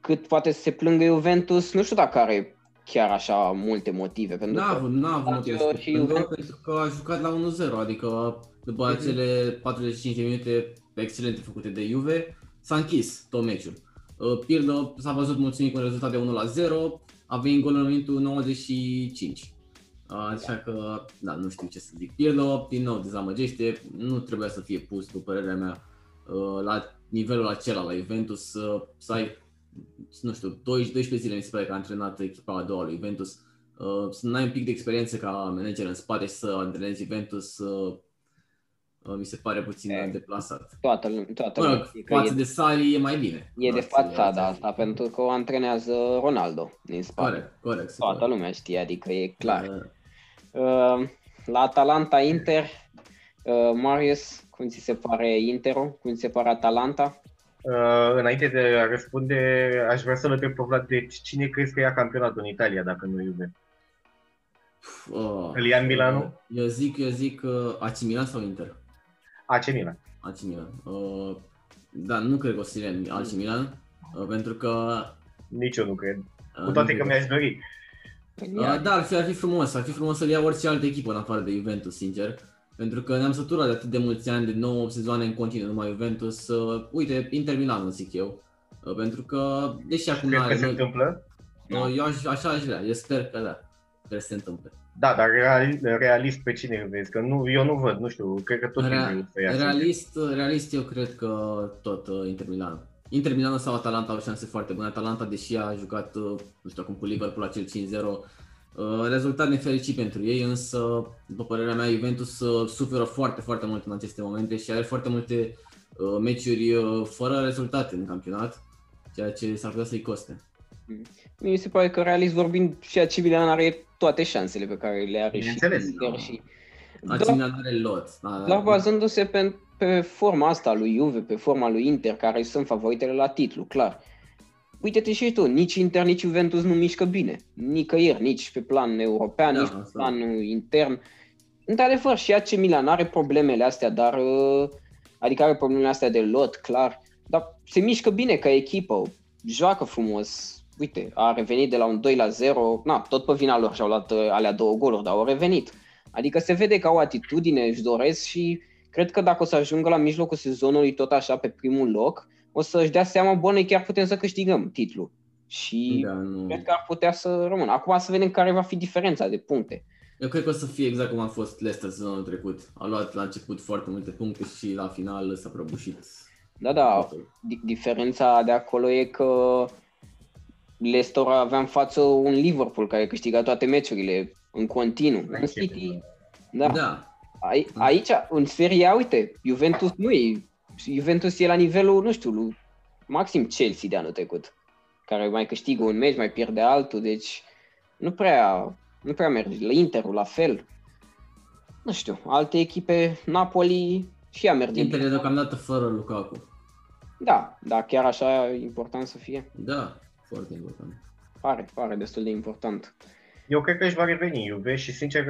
cât poate să se plângă Juventus, nu știu dacă are chiar așa multe motive. Pentru n-a avut, n-a avut motive, și pentru, Juventus... pentru că a jucat la 1-0, adică după mm-hmm. acele 45 de minute excelente făcute de Juve, s-a închis tot meciul. Uh, Pirlo s-a văzut mulțumit cu un rezultat de 1 la 0, a venit gol în minutul 95. Uh, așa că, da, nu știu ce să zic. Pirlo, din nou, dezamăgește, nu trebuia să fie pus, după părerea mea, uh, la nivelul acela la Juventus, să ai, nu știu, 12 zile mi se pare că a antrenat echipa a doua lui Juventus, să n-ai un pic de experiență ca manager în spate și să antrenezi Juventus mi se pare puțin e, deplasat. Toată, toată mă rog, față e, de Sali e mai bine. E de fațada asta, pentru că o antrenează Ronaldo din spate. Corect, corect. Toată corect. lumea știe, adică e clar. Uh, uh, la Atalanta Inter, uh, Marius, cum ți se pare Interul? Cum ți se pare Atalanta? Uh, înainte de a răspunde, aș vrea să-l întreb pe Vlad, de cine crezi că ia campionatul în Italia, dacă nu iube? Uh, Îl ia în Milano? Eu zic, eu zic uh, AC Milan sau Inter? AC Milan. AC Milan. Uh, da, nu cred că o să fie AC Milan, uh, pentru că... Nici eu nu cred. Uh, Cu toate că mi-aș dori. Uh, da, ar fi, ar fi frumos, ar fi frumos să-l ia orice altă echipă în afară de Juventus, sincer. Pentru că ne-am săturat de atât de mulți ani, de 9 sezoane în continuu numai Juventus. Uh, uite, Inter Milan, zic eu. Uh, pentru că, deși acum... Cred că se întâmplă? Uh, eu aș, așa aș vrea, eu sper că da, sper să se întâmple. Da, dar realist, realist pe cine îl vezi? Că nu, eu nu văd, nu știu, cred că tot Rea, să ia realist, realist eu cred că tot uh, Inter Milan. Inter Milan sau Atalanta au șanse foarte bune. Atalanta, deși a jucat, uh, nu știu, acum cu Liverpool acel 5-0, uh, rezultat nefericit pentru ei, însă, după părerea mea, Juventus uh, suferă foarte, foarte mult în aceste momente și are foarte multe uh, meciuri uh, fără rezultate în campionat, ceea ce s-ar putea să-i coste. Mi se pare că, realist vorbind, și AC Milan are toate șansele pe care le are și Inter și... AC Milan are lot. Dar bazându-se pe, pe forma asta lui Juve, pe forma lui Inter, care sunt favoritele la titlu, clar. Uite-te și tu, nici Inter, nici Juventus nu mișcă bine. Nicăieri, nici pe plan european, da, nici pe plan intern. Într-adevăr, și AC Milan are problemele astea, dar... Uh, adică are problemele astea de lot, clar. Dar se mișcă bine ca echipă, joacă frumos, uite, a revenit de la un 2 la 0, na, tot pe vina lor și-au luat uh, alea două goluri, dar au revenit. Adică se vede că au atitudine, își doresc și cred că dacă o să ajungă la mijlocul sezonului tot așa pe primul loc, o să-și dea seama, bă, noi chiar putem să câștigăm titlul. Și da, nu. cred că ar putea să rămână. Acum să vedem care va fi diferența de puncte. Eu cred că o să fie exact cum a fost Leicester sezonul trecut. A luat la început foarte multe puncte și la final s-a prăbușit. Da, da. Diferența de acolo e că Leicester avea în față un Liverpool care câștiga toate meciurile în continuu. În City, da. Da. Ai, aici, în Serie A, uite, Juventus nu e. Juventus e la nivelul, nu știu, lui maxim Chelsea de anul trecut, care mai câștigă un meci, mai pierde altul, deci nu prea, nu prea merge. La Interul, la fel. Nu știu, alte echipe, Napoli și ea merge. Inter e bine. deocamdată fără Lukaku. Da, da, chiar așa e important să fie. Da, foarte important. Pare, pare destul de important. Eu cred că își va reveni Juve și sincer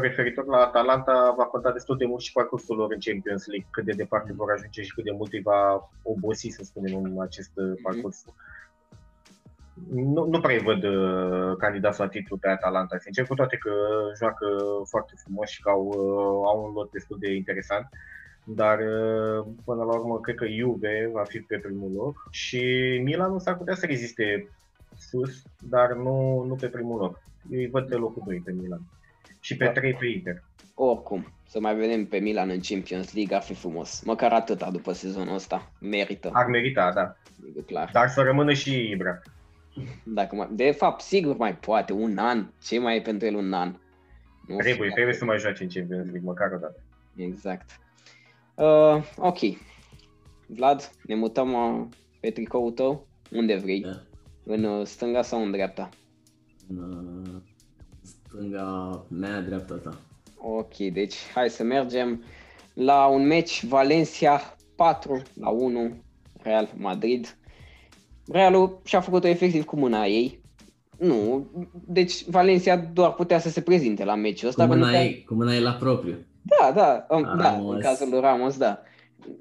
referitor la Atalanta va conta destul de mult și parcursul lor în Champions League, cât de departe vor ajunge și cât de mult îi va obosi, să spunem, în acest uh, parcurs. Nu, nu prea îi văd uh, candidat la titlu pe Atalanta, sincer, cu toate că joacă foarte frumos și că au, uh, au un lot destul de interesant. Dar uh, până la urmă cred că Juve va fi pe primul loc și Milanul s-ar putea să reziste sus, dar nu, nu pe primul loc. Eu îi văd pe locul 2 pe Milan. Și pe Da. 3 pe Inter. Oricum, să mai vedem pe Milan în Champions League ar fi frumos. Măcar atâta după sezonul ăsta. Merită, Ar merita, da. e clar. Dar să rămână și Ibra. Dacă mai, de fapt, sigur mai poate, un an. Ce mai e pentru el un an? Nu Trebuie, știu trebuie dacă- să mai joace în Champions League, măcar o dată. Exact. Uh, ok. Vlad, ne mutăm uh, pe tricoul tău? Unde vrei? Da. În uh, stânga sau în dreapta? În uh, stânga mea, dreapta ta. Ok, deci hai să mergem la un meci Valencia 4 la 1 Real Madrid. Realul și-a făcut-o efectiv cu mâna ei. Nu, deci Valencia doar putea să se prezinte la meciul ăsta. Cu pentru mâna că- ei, cu mâna ei la propriu. Da, da, um, da, Ramos. în cazul lui Ramos, da.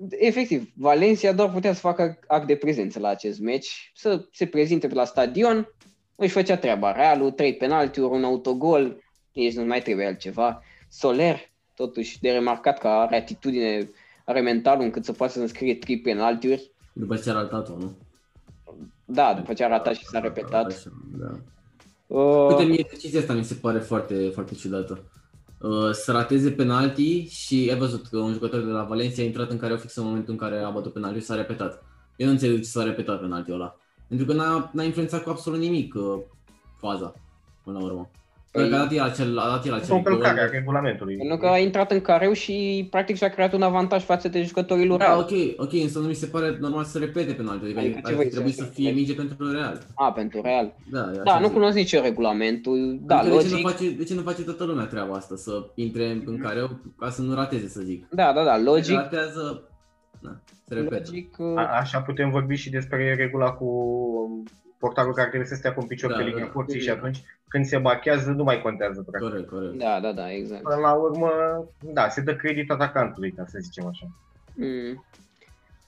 Efectiv, Valencia doar putea să facă act de prezență la acest meci, să se prezinte pe la stadion, își făcea treaba. Realul, trei penaltiuri, un autogol, nici nu mai trebuie altceva. Soler, totuși, de remarcat că are atitudine, are mentalul încât să poată să înscrie trei penaltiuri. După ce a ratat-o, nu? Da, după ce a ratat și s-a repetat. Așa, da. Uh, Uite, mie decizia asta mi se pare foarte, foarte ciudată. Uh, să rateze penalti și ai văzut că un jucător de la Valencia a intrat în care fix în momentul în care a bătut penalti și s-a repetat. Eu nu înțeleg de ce s-a repetat penaltiul ăla. Pentru că n-a, n-a influențat cu absolut nimic uh, faza, până la urmă. Păi- Păi, a dat el acel, a dat el O acel încălcare a gol. regulamentului. pentru că a intrat în careu și practic și-a creat un avantaj față de jucătorii lui Da, Real. ok, ok, însă nu mi se pare normal să repete penaltiul. Adică, Adică ce ar vrei fi să trebuit să faci? fie minge pentru Real. A, pentru Real. Da, e Da, așa nu zic. cunosc nici eu regulamentul. Da, adică de, ce logic. nu face, de ce nu face toată lumea treaba asta? Să intre în careu ca să nu rateze, să zic. Da, da, da, Logic. logic. Ratează, na, se repetă. Logic. uh, A, așa putem vorbi și despre regula cu um, portarul care trebuie să stea cu un picior Da, pe linia da. porții și atunci când se machează nu mai contează practic. Corect, corect. Da, da, da, exact. Până la urmă, da, se dă credit atacantului, ca să zicem așa. Mm.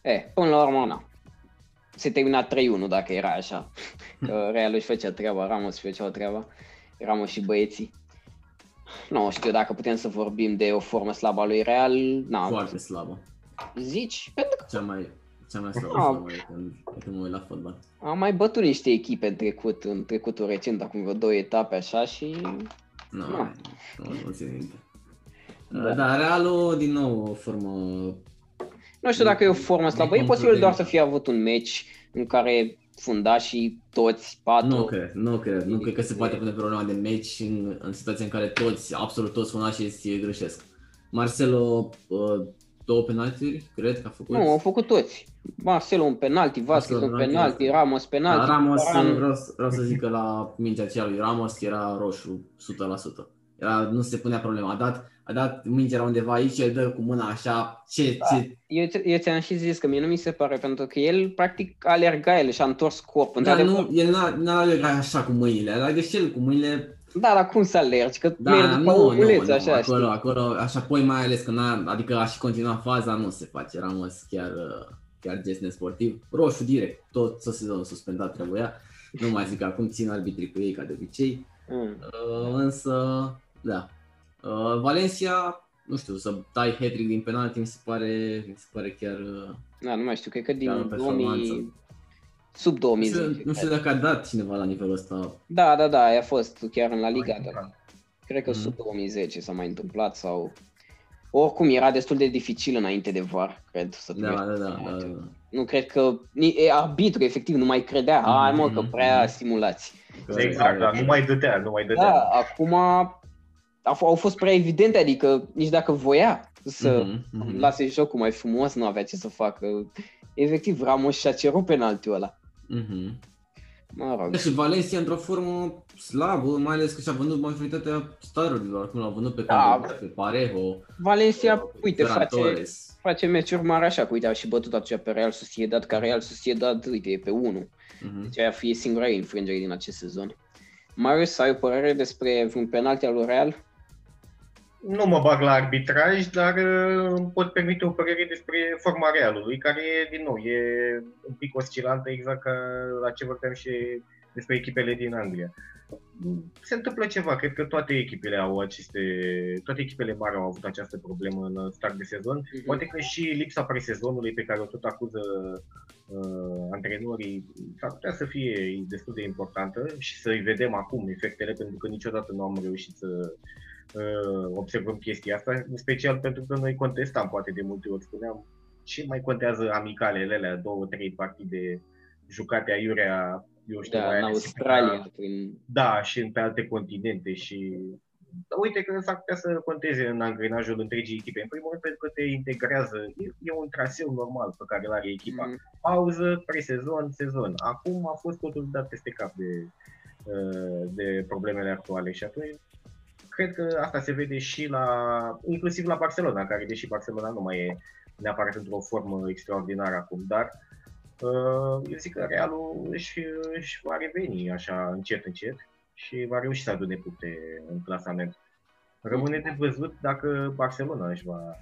E, până la urmă, na. Se termina 3-1 dacă era așa. Că [LAUGHS] Real își făcea treaba, Ramos își făcea treaba. Ramos și băieții. Nu știu dacă putem să vorbim de o formă slabă a lui Real. Na, Foarte slabă. zici? Pentru că Cea mai, cea mai slabă Ah. formă de când, de când mă uit la fotbal. Am mai bătut niște echipe în trecut, în trecutul recent, acum vreo două etape așa și... Nu, Nu. nu, nu țin minte. Da. Da. da, Realul, din nou, o formă... Nu știu dacă e o formă slabă, e posibil doar să fie avut un meci în care fundașii toți patru Nu cred, nu cred. Nu cred că se poate pune problema de meci în, în situația în care toți, absolut toți funașii greșesc. Marcelo, uh, două penalturi, cred că a făcut. Nu, au făcut toți. Marcelo un penalti, Vasquez Marcelo un penalti, penalti, asta. Ramos Da, penalti. Ramos, Varane- vreau, să- vreau să zic că la mingea aceea lui Ramos era roșu, 100%. Era, nu se punea problema. A dat, a dat mingea era undeva aici, el dă cu mâna așa, ce, Da. ce, Eu, ți- eu ți-am și zis că mie nu mi se pare, pentru că el practic alerga, el și-a întors corpul. Dar Într-adevăr- nu, el n-a, n-a alergat așa cu mâinile, alergă și el cu mâinile, Da, dar cum să alergi? Că da, mergi după nu, nu, omuleț, nu, așa, acolo, știi? acolo, așa, apoi mai ales că n-a, adică a și continua faza, nu se face, Ramos chiar, uh, chiar gest nesportiv, roșu direct, tot sezonul suspendat trebuia, nu mai zic că acum țin arbitrii cu ei ca de obicei, Mm. Uh, însă, da. Uh, Valencia, nu știu, să dai hat din penalti mi se pare, mi se pare chiar... Uh, Da, nu mai știu, cred că Chiar o din performanță. 2000... Sub nu, știu, 2010. nu știu dacă a dat cineva la nivelul ăsta. Da, da, da, a fost chiar în La Liga, Mai dar întâmplat. cred că Mhm. sub 2010 s-a mai întâmplat sau... oricum era destul de dificil înainte de VAR, cred, să Da, da, da, da, da. Nu cred că ni- e, arbitru efectiv nu mai credea, hai mă că prea Mhm. simulați. Exact, dar nu mai dădea, nu mai dădea. Da, acum a f- au fost prea evidente, adică nici dacă voia să Mhm, mhm. lase jocul mai frumos, nu avea ce să facă. Efectiv, Ramos și-a cerut penaltiul ăla. Mhm. Mă rog. Da, și Valencia într-o formă slabă, mai ales că și-a vândut majoritatea starurilor. Acum l-a vândut pe, Da. da. pe Parejo, Valencia, uite, Ferran face, Torres. face meciuri mari așa, că uite, au și bătut atunci pe Real Sociedad, ca Real Sociedad, uite, e pe 1. Mhm. Deci aia fie singura ei înfrângere din acest sezon. Marius, ai o părere despre vreun penalti al lui Real? Nu mă bag la arbitraj, dar uh, îmi pot permite o părere despre forma realului, care, din nou, e un pic oscilantă, exact ca la ce vorbeam și despre echipele din Anglia. Se întâmplă ceva, cred că toate echipele au aceste, toate echipele mari au avut această problemă în start de sezon. Mhm. Poate că și lipsa presezonului pe care o tot acuză uh, antrenorii s-ar putea să fie destul de importantă și să-i vedem acum efectele, pentru că niciodată nu am reușit să uh, observăm chestia asta, în special pentru că noi contestam, poate de multe ori spuneam, ce mai contează amicalele alea, două, trei partide jucate aiurea, eu știu, Da, mai în ales Australia, ca- prin... da, și în pe alte continente și dar uite că s-ar putea să conteze în angrenajul întregii echipe. În primul rând pentru că te integrează, e, e un traseu normal pe care îl are echipa. Mhm. Pauză, presezon, sezon. Acum a fost totul dat peste cap de, uh, de problemele actuale și atunci cred că asta se vede și la, inclusiv la Barcelona, care deși Barcelona nu mai e neapărat într-o formă extraordinară acum, dar uh, eu zic că Realul își, își va reveni așa încet, încet și va reuși să adune puncte în clasament. Rămâne de văzut dacă Barcelona își va,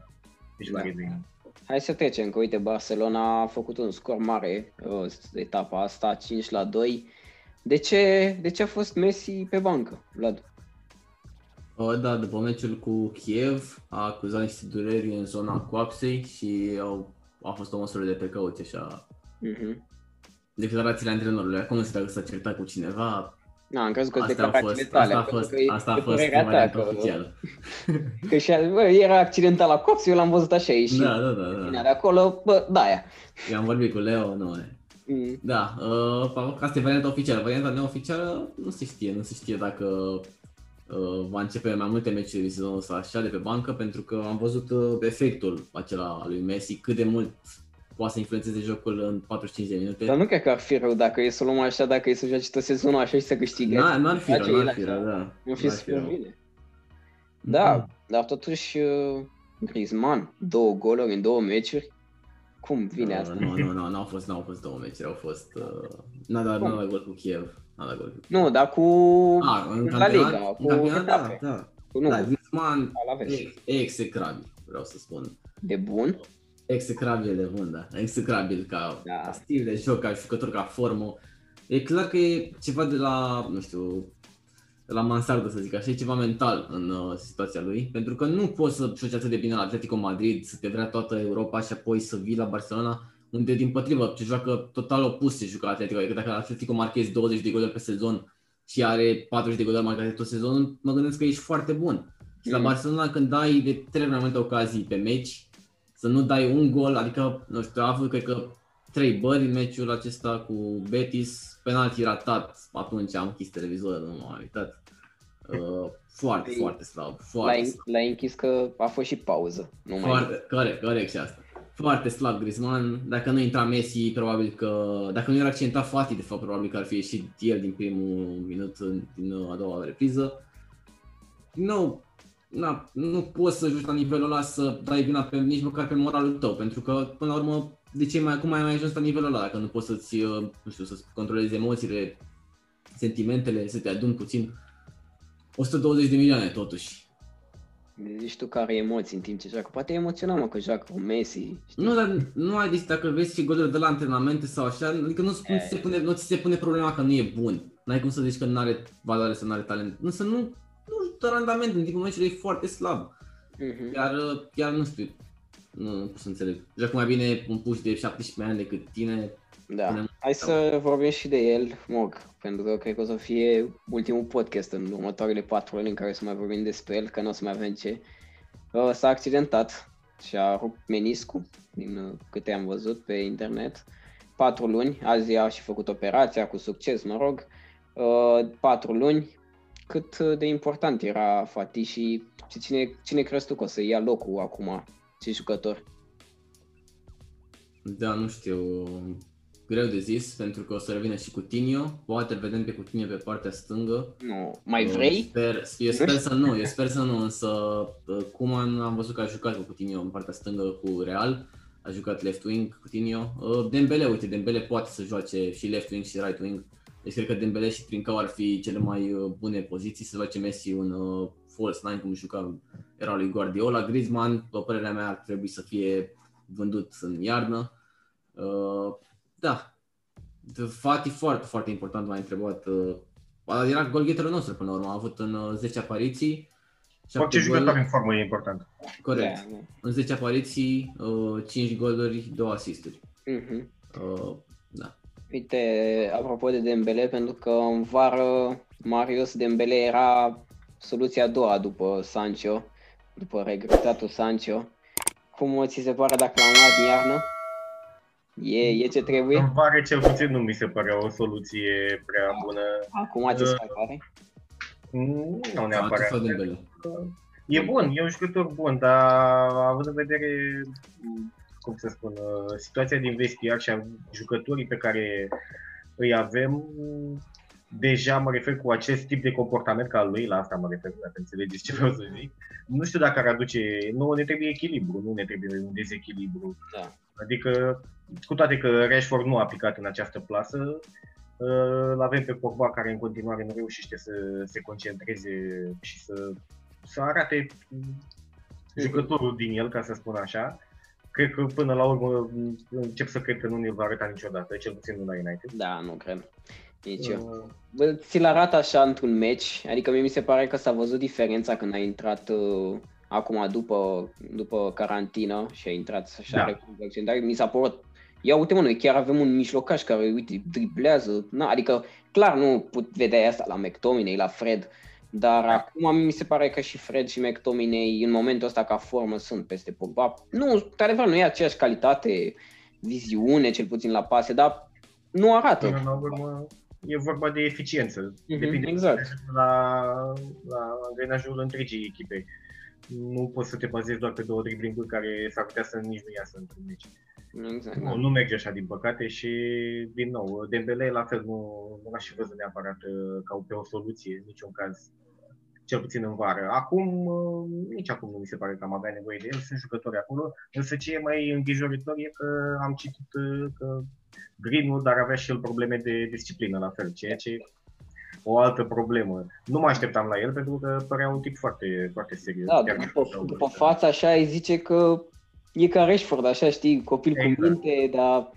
își va Da. reveni. Hai să trecem, că uite, Barcelona a făcut un scor mare uh, etapa asta, 5 la 2. De ce, de ce a fost Messi pe bancă, Vlad? O, da, după meciul cu Kiev a acuzat niște dureri în zona coapsei și au, a fost o măsură de precauție așa. Mhm. Declarațiile antrenorului, acum nu știu dacă s-a certat cu cineva, Na, am crezut că asta a fost, declarațiile tale, asta a pentru fost, că e- asta a e fost părerea ta, varianta că, oficială. [LAUGHS] că și bă, era accidental la cops, eu l-am văzut așa, și Da, da, da, Bine, da. de acolo, bă, da, aia. Eu am vorbit cu Leo, nu e. Mm. Da, uh, asta e varianta oficială. Varianta neoficială nu se știe, nu se știe dacă uh, va începe mai multe meciuri din sezonul ăsta așa de pe bancă, pentru că am văzut uh, efectul acela al lui Messi, cât de mult poate să influențeze jocul în 45 de minute. Dar nu cred că ar fi rău dacă e să o luăm așa, dacă e să joace tot sezonul așa și să câștige. N-ar, n-ar fi Face rău, n-ar el fi așa. rău, da. Nu fi N-ar super rău. bine. Da, dar totuși uh, Griezmann, două goluri în două meciuri. Cum vine Uh, asta? Nu, nu, nu, n-au fost, n-au fost două meciuri, au fost... Uh, n-a dat, n-a dat gol cu Kiev. N-a dat gol cu Kiev. Nu, dar cu Ah, în la campionat, Liga, în cu campionat, da, etape. da. Cu nu, Da, Griezmann la vest. e execrabil, vreau să spun. De bun. Execrabil de bun, da. Execrabil ca, Da. ca stil de joc, ca jucător, ca formă. E clar că e ceva de la, nu știu, de la mansardă, să zic așa, e ceva mental în uh, situația lui, pentru că nu poți să joci atât de bine la Atletico Madrid, să te vrea toată Europa și apoi să vii la Barcelona, unde din potrivă ce joacă total opus ce jucă Atletico, adică dacă la Atletico marchezi 20 de goluri pe sezon și are 40 de goluri marcate tot sezonul, mă gândesc că ești foarte bun. Și la Mm. Barcelona când dai de trei mai multe ocazii pe meci, să nu dai un gol, adică, nu știu, a avut cred că trei bări în meciul acesta cu Betis, penalti ratat, atunci am închis televizorul, nu m-am uitat. Uh, foarte, Ei, foarte slab, L-ai, foarte slab. l-ai închis că a fost și pauză. Nu mai Foarte, corect, corect și asta. Foarte slab Griezmann, dacă nu intra Messi, probabil că, dacă nu era accidentat Fati, de fapt, probabil că ar fi ieșit el din primul minut, în- din a doua repriză. Nu, na, nu poți să joci la nivelul ăla să dai vina pe, nici măcar pe moralul tău, pentru că, până la urmă, de ce mai, cum ai mai ajuns la nivelul ăla, dacă nu poți să-ți, uh, nu știu, să-ți controlezi emoțiile, sentimentele, să te aduni puțin. 120 de milioane, totuși. Zici tu că are emoții în timp ce joacă. Poate e emoționat, mă, că joacă cu Messi. Știi? Nu, dar nu ai zis dacă vezi și goluri de la antrenamente sau așa, adică nu, nu, ți se pune, nu ți se pune problema că nu e bun. N-ai cum să zici că nu are valoare sau nu are talent. Însă nu, nu dă randament, în timpul meciului e foarte slab. Mhm. Chiar, chiar nu știu, nu, nu pot să înțeleg. Joacă mai bine un puș de 17 ani decât tine. Da. Punem- Hai să vorbim și de el, Mog, pentru că cred că o să fie ultimul podcast în următoarele patru luni în care să mai vorbim despre el, că nu o să mai avem ce. uh, s-a accidentat și a rupt meniscul, din uh, câte am văzut pe internet. Patru luni, azi a și făcut operația cu succes, mă rog. Uh, patru luni, cât de important era Fati și cine, cine crezi tu că o să ia locul acum, ce jucător? Da, nu știu, greu de zis, pentru că o să revină și Coutinho, poate vedem pe Coutinho pe partea stângă. Nu, mai vrei? Sper, eu sper să nu, eu sper să nu, însă cum am văzut că a jucat cu Coutinho în partea stângă cu Real, a jucat left wing Coutinho. Dembele, uite, Dembele poate să joace și left wing și right wing. Deci cred că Dembele și Trincao ar fi cele mai uh, bune poziții să face Messi un uh, false nine cum juca era lui Guardiola. Griezmann, după părerea mea, ar trebui să fie vândut în iarnă. Uh, da, Fati foarte, foarte important m-a întrebat. Uh, era golgheterul nostru până la urmă, a avut în 10 uh, apariții. Orice jucător în formă e important. Corect. Yeah. Da, în 10 apariții, 5 goluri, 2 asisturi. Uh-huh. Uh, da. Uite, apropo de Dembele, pentru că în vară Marius Dembele era soluția a doua după Sancho, după regretatul Sancho. Cum ți se pare dacă l-am luat în iarnă? E, e ce trebuie? În vară cel puțin nu mi se pare o soluție prea bună. Acum ce se pare? Nu neapărat. E bun, e un jucător bun, dar având în vedere, cum să spun, situația din vestiar și a jucătorii pe care îi avem, deja mă refer cu acest tip de comportament ca lui, la asta mă refer, dacă înțelegeți ce vreau să zic. Nu știu dacă ar aduce, nu ne trebuie echilibru, nu ne trebuie un dezechilibru. Da. Adică, cu toate că Rashford nu a picat în această plasă, îl avem pe Pogba care în continuare nu reușește să se concentreze și să, să arate jucătorul din el, ca să spun așa. Cred că până la urmă încep să cred că nu ne va arăta niciodată, cel puțin nu la United. Da, nu cred. Nici eu. Uh. Ți-l arată așa într-un match, adică mie mi se pare că s-a văzut diferența când a intrat uh, acum după, după carantină și a intrat așa da. dar mi s-a părut Ia uite mă, noi chiar avem un mijlocaș care, uite, driblează, na, adică clar nu put vedea asta la McTominay, la Fred, dar da. acum mi se pare că și Fred și McTominay în momentul ăsta ca formă sunt peste Pogba. Nu, într-adevăr nu e aceeași calitate, viziune cel puțin la pase, dar nu arată. Până la urmă, e vorba de eficiență. Mm-hmm, Depinde exact. la, la angrenajul întregii echipe. Nu poți să te bazezi doar pe două driblinguri care s-ar putea să nici nu iasă într-un meci. Exact, nu, da. nu merge așa din păcate și din nou, Dembele la fel nu, nu l-aș fi văzut neapărat uh, ca pe o soluție, în niciun caz, cel puțin în vară. Acum, uh, nici acum nu mi se pare că am avea nevoie de el, sunt jucători acolo, însă ce e mai îngrijorător e că am citit uh, că Greenwood ar avea și el probleme de disciplină la fel, ceea ce o altă problemă. Nu mă așteptam la el pentru că părea un tip foarte, foarte serios. Da, după, după fața așa îi zice că e ca Rashford, așa știi, copil exact. cu minte, dar...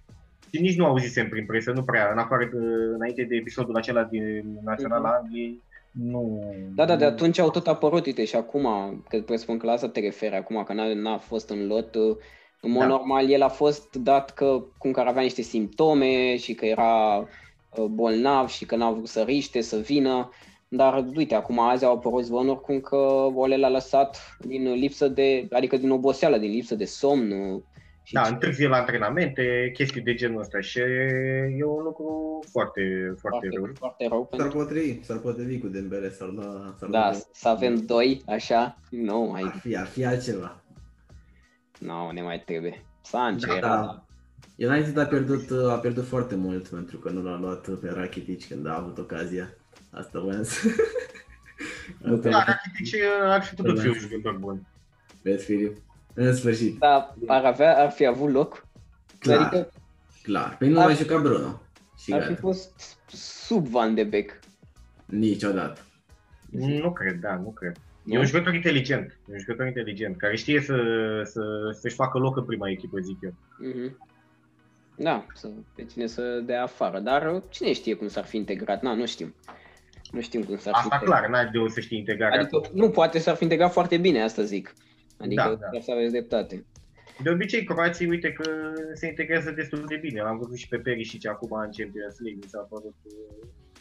Și nici nu auzisem prin presă, nu prea, în afară de, înainte de episodul acela din Naționala mm-hmm. Angliei, nu... Da, da, de atunci au tot apărut, uite, și acum, că presupun că la asta te referi acum, că n-a, n-a fost în lot, în mod da. normal el a fost dat că cum că avea niște simptome și că era uh, bolnav și că n-a vrut să riște, să vină dar uite, acum azi au apărut zvonuri cum că Ole l-a lăsat din lipsă de, adică din oboseală, din lipsă de somn. Și da, întârzie la antrenamente, chestii de genul ăsta și e un lucru foarte, foarte, foarte rău. Foarte rău s-ar potrivi, s-ar potrivi cu Dembele, s-ar da, s-ar Da, să avem doi, așa, nu mai... Ar fi, ar fi altceva. Nu, no, ne mai trebuie. Sancho da, era... Da. United a pierdut, a pierdut foarte mult pentru că nu l-a luat pe Rakitic când a avut ocazia. Asta voiam să... da, Rakitic ar fi putut fi un jucător bun. Vezi, Filip? În sfârșit. Da, ar, avea, ar fi avut loc. Clar, adică clar. Păi nu ar, mai juca Bruno. Și ar gata. fi fost sub Van de Beek. Niciodată. Nu cred, da, nu cred. E un jucător inteligent, e un jucător inteligent, care știe să, să, să-și facă loc în prima echipă, zic eu. Mm-hmm. Da, să, pe cine să dea afară, dar cine știe cum s-ar fi integrat, na, nu știm. Nu știm cum s-ar Asta fi clar, n-ai de să știi integrarea. Adică, nu, poate s-ar fi integrat foarte bine, asta zic. Adică da, da. să aveți dreptate. De obicei, croații, uite că se integrează destul de bine. L-am văzut și pe Perisic acum în Champions League, mi s-a părut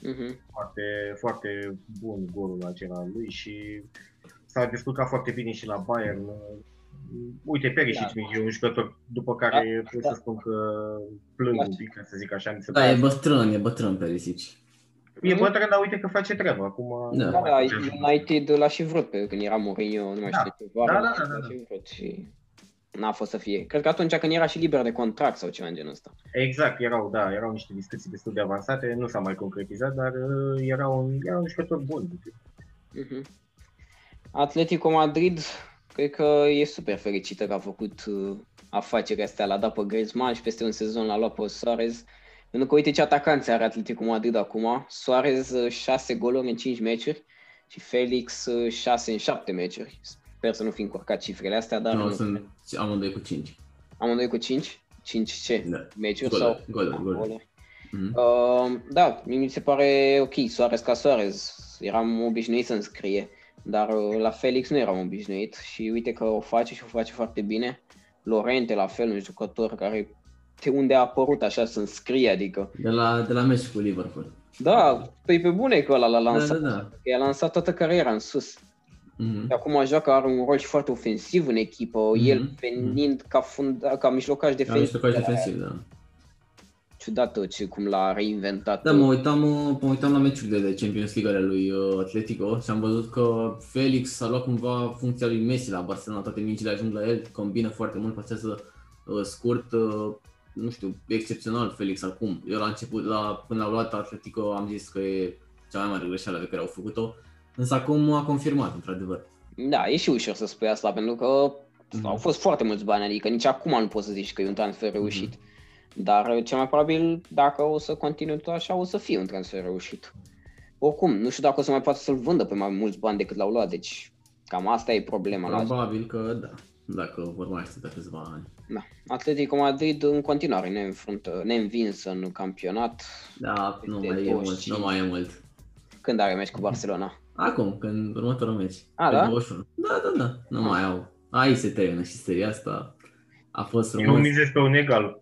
uh-huh. foarte, foarte bun golul acela lui și s-a descurcat foarte bine și la Bayern. Uite, Perisic da. e un jucător după care da, pot da. să spun că plâng da. un pic, să zic așa. Mi se da, e bătrân, e bătrân Perisic. E bătrân, dar uite că face treaba. Acum, da, da, United l-a și vrut pe când era Mourinho, nu mai da. știu ce, da, da, da, da, da. și vrut și n-a fost să fie. Cred că atunci când era și liber de contract sau ceva în genul ăsta. Exact, erau, da, erau niște discuții destul de avansate, nu s-a mai concretizat, dar uh, era un, era un jucător bun. Uh-huh. Atletico Madrid, cred că e super fericită că a făcut uh, afacerea astea, l-a dat pe Griezmann și peste un sezon l-a luat pe Suarez. Pentru că uite ce atacanți are Atletico Madrid acum. Suarez 6 uh, goluri în 5 meciuri și Felix 6 uh, în 7 meciuri. Sper să nu fi încurcat cifrele astea, dar... Nu, nu sunt amândoi cu 5. Amândoi cu 5? 5 ce? Da. Meciuri goluri, sau? Goluri, goluri. goluri. Mm-hmm. Uh, da, mi se pare ok, Suarez ca Suarez. Eram obișnuit să scrie, dar uh, la Felix nu eram obișnuit și uite că o face și o face foarte bine. Lorente, la fel, un jucător care de unde a apărut așa să scrie, adică. De la, de la meci cu Liverpool. Da, păi pe bune că ăla l-a lansat. Da, da, da. I-a lansat toată cariera în sus. Mm-hmm. Acum joacă, are un rol și foarte ofensiv în echipă, mm-hmm. el venind mm-hmm. ca, funda, ca mijlocaș defensiv. Ca mijlocaș defensiv, da. Ciudat ce, cum l-a reinventat. Da, mă uitam, mă uitam la meciurile de Champions League ale lui uh, Atletico și am văzut că Felix a luat cumva funcția lui Messi la Barcelona, toate mingile ajung la el, combină foarte mult, pasează uh, scurt, uh, nu știu, excepțional Felix acum. Eu la început, la, până a luat Atletico, am zis că e cea mai mare greșeală pe care au făcut-o, însă acum a confirmat, într-adevăr. Da, e și ușor să spui asta, pentru că mm-hmm. au fost foarte mulți bani, adică nici acum nu poți să zici că e un transfer reușit. Mm-hmm. Dar cel mai probabil, dacă o să continue tot așa, o să fie un transfer reușit. Oricum, nu știu dacă o să mai poată să-l vândă pe mai mulți bani decât l-au luat, deci cam asta e problema. Probabil că da, dacă vor mai de câțiva ani. Da. Atletico Madrid în continuare ne înfruntă, neînvins în campionat. Da, nu mai e mult, nu mai e mult. Când are meci cu Barcelona? Acum, când următorul meci. A, da? 21. Da, da, da, nu A. mai au. Aici se termină și seria asta. A fost frumos. Eu mizez pe un egal.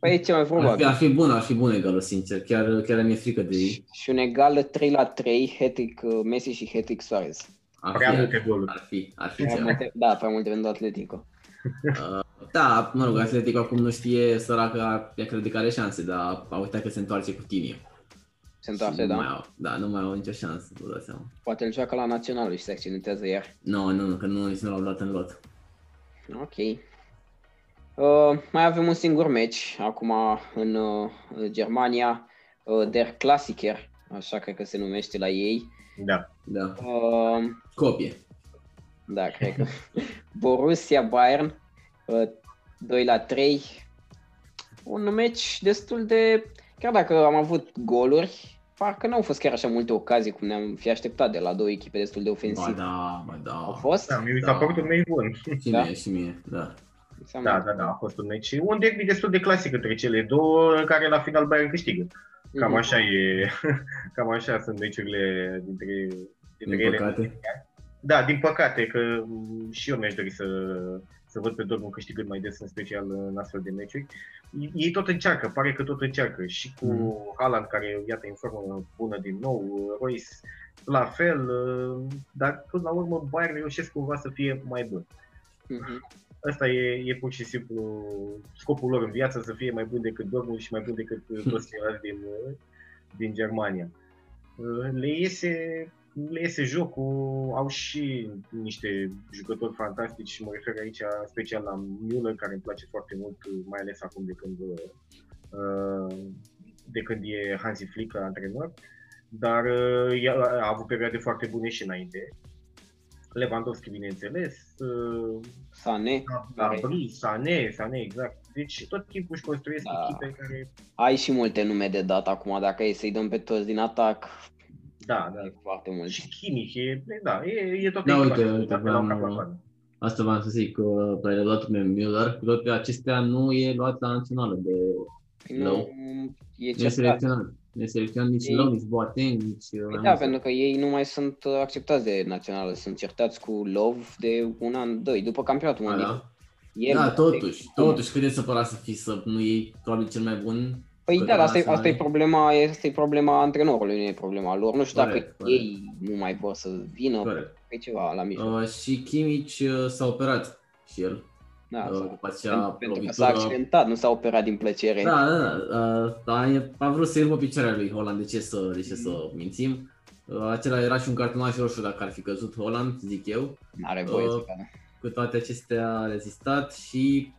Păi e ce mai frumos. Ar fi, ar fi bun, ar fi bun egalul, sincer. Chiar, chiar mi-e frică de ei. Și un egal 3 la 3, hat uh, Messi și hat Suarez. Ar prea fi, multe goluri. Ar fi, ar fi prea multe, Da, prea multe pentru Atletico. Uh, da, mă rog, Atletico acum nu știe săraca, ea crede că are șanse, dar a uitat că se întoarce cu tine. Se întoarce, da? Mai au, da, nu mai au nicio șansă, vă dați seama. Poate îl joacă la național și se accidentează iar. Nu, no, nu, nu, că nu, nici nu l-au luat în lot. Ok. Uh, mai avem un singur meci acum în uh, Germania, uh, Der Klassiker, așa cred că se numește la ei. Da. da. Uh, Copie. Da, cred că. Borussia Bayern, uh, 2 la 3. Un meci destul de... Chiar dacă am avut goluri, parcă nu au fost chiar așa multe ocazii cum ne-am fi așteptat de la două echipe destul de ofensive. Ba da, ba da. Au fost? Da, mi s-a da. părut un meci bun. Și da? mie, și mie, da. Da, da, da, a fost un meci. Un derby destul de clasic între cele două, în care la final Bayern câștigă. Cam mhm. așa e, [LAUGHS] cam așa sunt meciurile dintre, dintre Din ele. Păcate. Da, din păcate, că și eu mi-aș dori să, să văd pe Dortmund câștigând mai des, în special în astfel de meciuri. Ei tot încearcă, pare că tot încearcă. Și cu mm. Haaland, care, iată, în formă bună din nou, Royce la fel, dar până la urmă Bayern reușesc cumva să fie mai bun. Mm-hmm. Asta e, e pur și simplu scopul lor în viață, să fie mai bun decât Dortmund și mai bun decât toți ceilalți din, din Germania. Le iese le iese jocul, au și niște jucători fantastici și mă refer aici special la Müller, care îmi place foarte mult, mai ales acum de când, uh, de când e Hansi Flick antrenor, dar uh, a avut perioade foarte bune și înainte. Lewandowski, bineînțeles, uh, Sane, Gabri, Sane, Sane, exact. Deci tot timpul își construiesc da. echipe care... Ai și multe nume de dat acum, dacă e să-i dăm pe toți din atac, da, da. foarte mult. Și chimic, e, da, e, e tot da, uite, uite, vreau, asta v-am să zic, că pe luat pe Müller, cu toate acestea nu e luat la națională de nu, low. e ce selecționat. Nu e selecționat nici ei... Low, nici Boateng, nici... Păi da, pentru că ei nu mai sunt acceptați de națională, sunt certați cu Love de un an, doi, după campionatul mondial. Da, El, da totuși, totuși, cât de supărat să fii să nu iei probabil cel mai bun Păi Că da, dar asta, e, naționale- asta e problema, asta e problema antrenorului, nu e problema lor. Nu știu dacă Corect, corect. ei nu mai vor să vină, Corect. pe ceva la mijloc. Uh, și Kimmich uh, s-a operat și el. Da, uh, sau- după aceea pentru, pentru că s-a lovitură- accidentat, nu s-a operat din plăcere. Da, da, da. Uh, da e- a vrut să iei pe picioarea lui Holland, de ce să, de ce să mințim? Uh, acela era și un cartonaș roșu dacă ar fi căzut Holland, zic eu. N-are voie Uh, să cadă. Cu toate acestea a rezistat și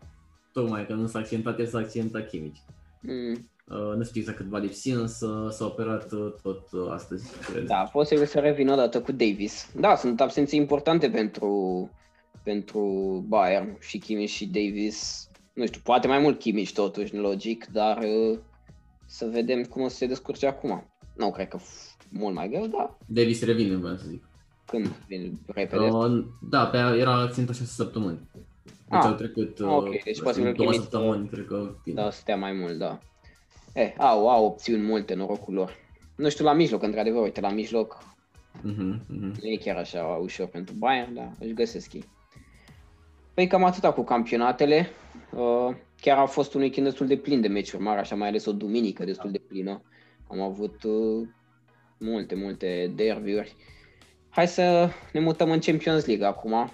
tocmai că nu s-a accidentat, el s-a accidentat Kimmich. Mm. Uh, nu știu exact cât va lipsi, însă s-a operat uh, tot uh, astăzi, cred. Da, posibil să revină odată cu Davis. Da, sunt absențe importante pentru, pentru Bayern și Kimmich și Davis. Nu știu, poate mai mult Kimmich totuși, logic, dar uh, să vedem cum o să se descurce acum. Nu cred că f- mult mai greu, dar Davis revine, vreau să zic. când vine repede. Uh, da, pe aia era accidentat 6 săptămâni. Deci Ah, au trecut uh, ok, deci nu posibil știu, două Kimmich să- săptămâni, cred că vine. Da, stea mai mult, da. Eh, au, au opțiuni multe, norocul lor. Nu știu, la mijloc, într-adevăr, uite, la mijloc Mhm, mhm. nu e chiar așa ușor pentru Bayern, dar își găsesc ei. Păi cam atâta cu campionatele. Uh, Chiar a fost un weekend destul de plin de meciuri mari, așa mai ales o duminică destul de plină. Am avut uh, multe, multe derbiuri. Hai să ne mutăm în Champions League acum.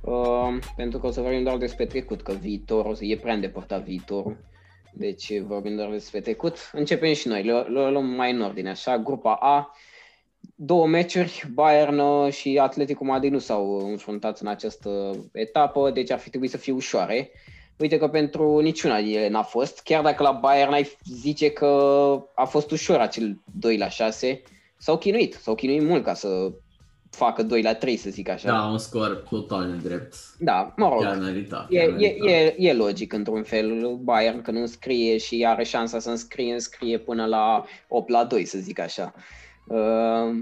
Uh, pentru că o să vorbim doar despre trecut, că viitorul e prea îndepărtat viitorul. Deci vorbim doar despre trecut. Începem și noi, le, le luăm mai în ordine, așa. Grupa A, două meciuri, Bayern uh, și Atletico Madrid nu s-au înfruntat în această etapă, deci ar fi trebuit să fie ușoare. Uite că pentru niciuna din ele n-a fost, chiar dacă la Bayern ai zice că a fost ușor acel 2 la 6, s-au chinuit, s-au chinuit mult ca să facă 2 la 3, să zic așa. Da, un scor total nedrept. da mă rog, Chiar merita. E, chiar e, merita. e, e logic într-un fel Bayern că nu înscrie și are șansa să înscrie, înscrie până la 8 la 2, să zic așa. Uh,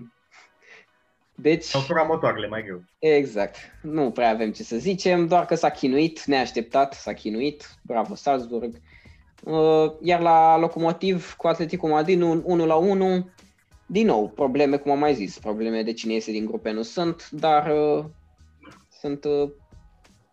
Deci, Sau fura motoarele mai greu. exact. Nu prea avem ce să zicem, doar că s-a chinuit, neașteptat, s-a chinuit. Bravo Salzburg. Uh, Iar la Locomotiv cu Atletico Madrid, un 1 la 1, din nou, probleme, cum am mai zis, probleme de cine iese din grupe nu sunt, dar uh, sunt uh,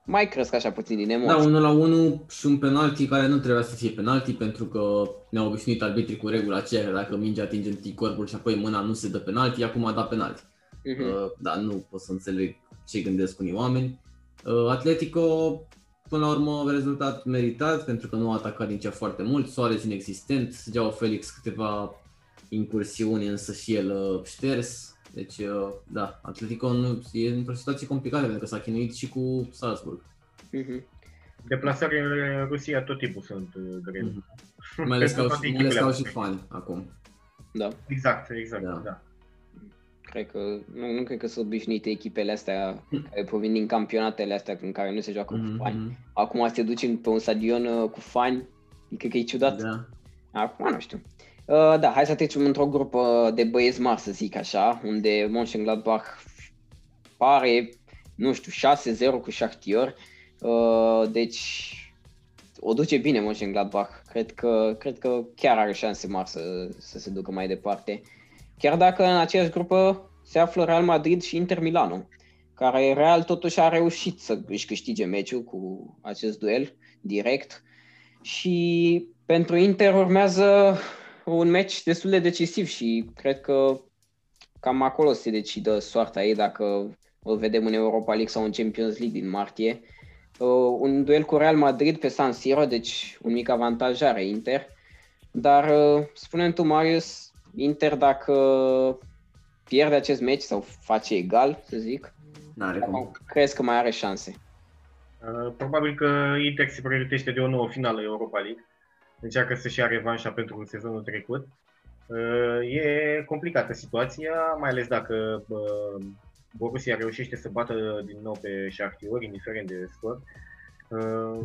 mai cresc așa puțin din emoții. Da, 1 la 1 și un penalti care nu trebuia să fie penalti pentru că ne-au obișnuit arbitrii cu regula aceea că dacă mingea atinge întâi corpul și apoi mâna nu se dă penalti, acum a dat penalti. Mhm. Uh, da, nu pot să înțeleg ce gândesc unii oameni. Uh, Atletico, până la urmă, rezultat meritat pentru că nu a atacat din cea foarte mult, Soares inexistent, Geau Felix câteva incursiuni, însă și el uh, șters. Deci, uh, da, Atletico nu, e într-o situație complicată pentru că s-a chinuit și cu Salzburg. Mhm. Deplasările în Rusia tot timpul sunt uh, grele. Mhm. Mai ales că au, Pentru toate mai ales că au și echipele. fani acum. Da. Exact, exact, Da. da. da. Cred că, nu, nu cred că sunt obișnuite echipele astea care provin din campionatele astea în care nu se joacă Mhm, cu fani. mhm. Acum să te duci pe un stadion uh, cu fani, cred că e ciudat. Da. Acum nu știu. Uh, da, hai să trecem într-o grupă de băieți mari, să zic așa, unde Mönchengladbach pare, nu știu, 6-0 cu Shakhtar. Uh, deci o duce bine Mönchengladbach. Cred că, cred că chiar are șanse mari să, să se ducă mai departe. Chiar dacă în aceeași grupă se află Real Madrid și Inter Milano, care Real totuși a reușit să își câștige meciul cu acest duel direct și pentru Inter urmează un meci destul de decisiv și cred că cam acolo se decidă soarta ei dacă o vedem în Europa League sau în Champions League din martie. Uh, un duel cu Real Madrid pe San Siro, deci un mic avantaj are Inter. Dar uh, spune tu, Marius, Inter dacă pierde acest meci sau face egal, să zic, N-are cum. crezi că mai are șanse? Uh, Probabil că Inter se pregătește de o nouă finală Europa League. Încearcă să-și ia revanșa pentru sezonul trecut. Uh, E complicată situația, mai ales dacă uh, Borussia reușește să bată din nou pe Shakhtar, indiferent de scor. Uh,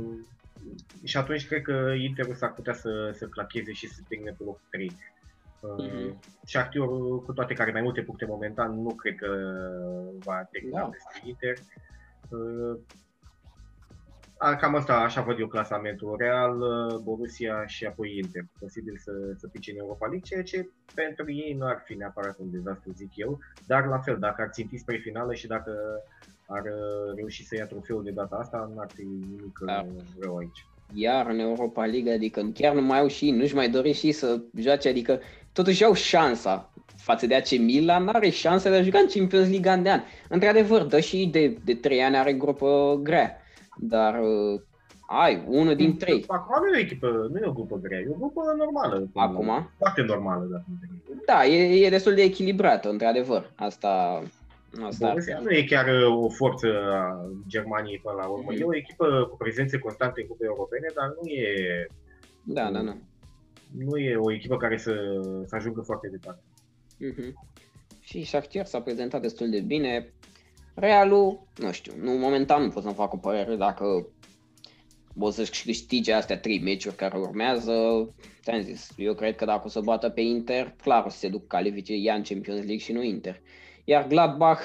Și atunci cred că Interul s-ar putea să, să clacheze și să termine pe locul 3. Mhm. Shakhtar, cu toate că are mai multe puncte momentan, nu cred că va termina Da. peste Inter. Uh, a, Cam asta, așa văd eu clasamentul. Real, uh, Borussia și apoi Inter. Posibil să, să pice în Europa League, ceea ce pentru ei nu ar fi neapărat un dezastru, zic eu. Dar la fel, dacă ar ținti spre finală și dacă ar uh, reuși să ia trofeul de data asta, n-ar fi nimic uh, da. rău aici. Iar în Europa League, adică chiar nu mai au și nu-și mai dori și să joace, adică totuși au șansa față de AC Milan, are șansa de a juca în Champions League an de an. Într-adevăr, dă și de, de trei ani are grupă grea, dar uh, ai, unul din trei. Acum nu e o echipă, nu e o grupă grea, e o grupă normală. Acum? Foarte normală, da. Da, e, e destul de echilibrată, într-adevăr. Asta, asta Borussia nu e chiar uh, o forță a Germaniei până la urmă. Mm-hmm. E o echipă cu prezențe constante în cupe europene, dar nu e... Da, da, da. Nu e o echipă care să, să ajungă foarte departe. Mm-hmm. Și Shakhtar s-a prezentat destul de bine. Realul, nu știu, nu, momentan nu pot să-mi fac o părere dacă o să-și câștige astea trei meciuri care urmează. Te-am zis, eu cred că dacă o să bată pe Inter, clar o să se duc califice ea în Champions League și nu Inter. Iar Gladbach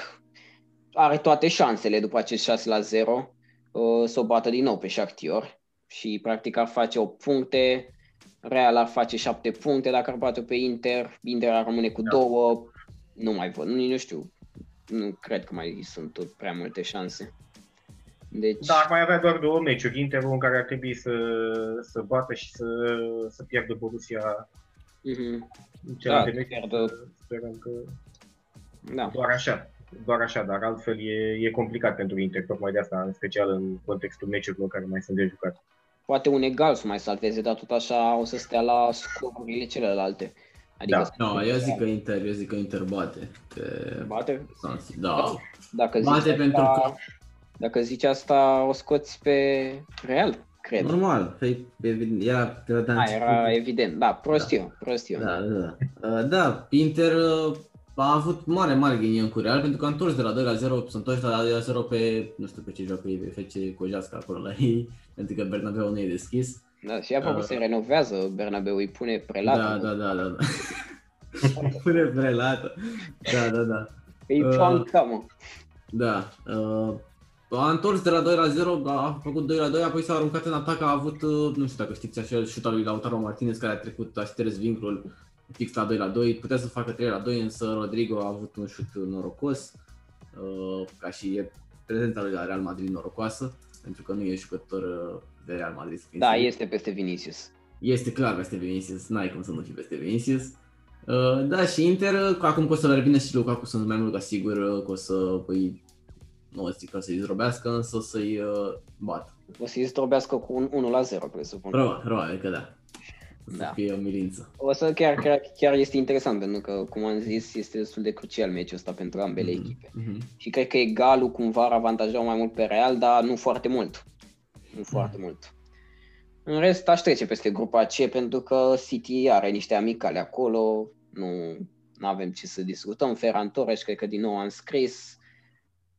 are toate șansele după acest 6 la 0 uh, să o bată din nou pe Shakhtar și practic ar face 8 puncte, Real ar face 7 puncte dacă ar bate pe Inter, Inter ar rămâne cu da. două, nu mai văd, nu, nu știu, nu cred că mai sunt tot prea multe șanse. Deci... Dar mai avea doar două meciuri, Interul în care ar trebui să, să bată și să, să pierdă Borussia mm-hmm. da, meci, pierdă... sperăm că da. doar așa. Doar așa, dar altfel e, e complicat pentru Inter, tocmai de asta, în special în contextul meciurilor care mai sunt de jucat. Poate un egal să mai salveze, dar tot așa o să stea la scorurile celelalte. Adică da. No, eu zic că Inter, eu zic că Inter bate. Pe... Bate? Da. Dacă bate pentru asta, că... Dacă zici asta, o scoți pe Real, cred. Normal, păi, era, era, A, era evident, da, prost da. eu, prost eu. Da, da, da. Da, Inter uh, a avut mare, mare ghinion cu Real pentru că a întors de la 2 la 0, s-a întors de la 2 la 0 pe, nu știu pe ce joacă ei, pe FC Cojasca acolo la ei, [LAUGHS] pentru că Bernabeu nu e deschis. Da, și apropo uh, se renovează Bernabeu, îi pune prelată. Da, da, da, da. da. [LAUGHS] pune prelată. Da, da, da. Îi uh, mă. Da. Uh, a întors de la 2 la 0, a făcut 2 la 2, apoi s-a aruncat în atac, a avut, uh, nu știu dacă știți, așa, șuta lui Lautaro Martinez care a trecut, a șters vincul fix la 2 la 2, putea să facă 3 la 2, însă Rodrigo a avut un șut norocos, uh, ca și e prezența lui la Real Madrid norocoasă, pentru că nu e jucător uh, de Real Madrid. Da, este peste Vinicius. Este clar peste Vinicius, n-ai cum să nu fii peste Vinicius. Uh, da, și Inter, acum că o să le revină și Lukaku, sunt mai mult ca sigur că o să păi, nu o zic că să-i zdrobească, însă să-i uh, bată. O să-i zdrobească cu un 1 la 0, presupun. Probabil că da. O să da. fie o milință. O să chiar, chiar, chiar este interesant, pentru că, cum am zis, este destul de crucial meciul ăsta pentru ambele mm-hmm. echipe. Mm-hmm. Și cred că egalul cumva ar avantaja mai mult pe Real, dar nu foarte mult. Nu mm-hmm. foarte mult. În rest, aș trece peste grupa C, pentru că City are niște amicale acolo, nu avem ce să discutăm. Ferran Torres, cred că din nou am scris,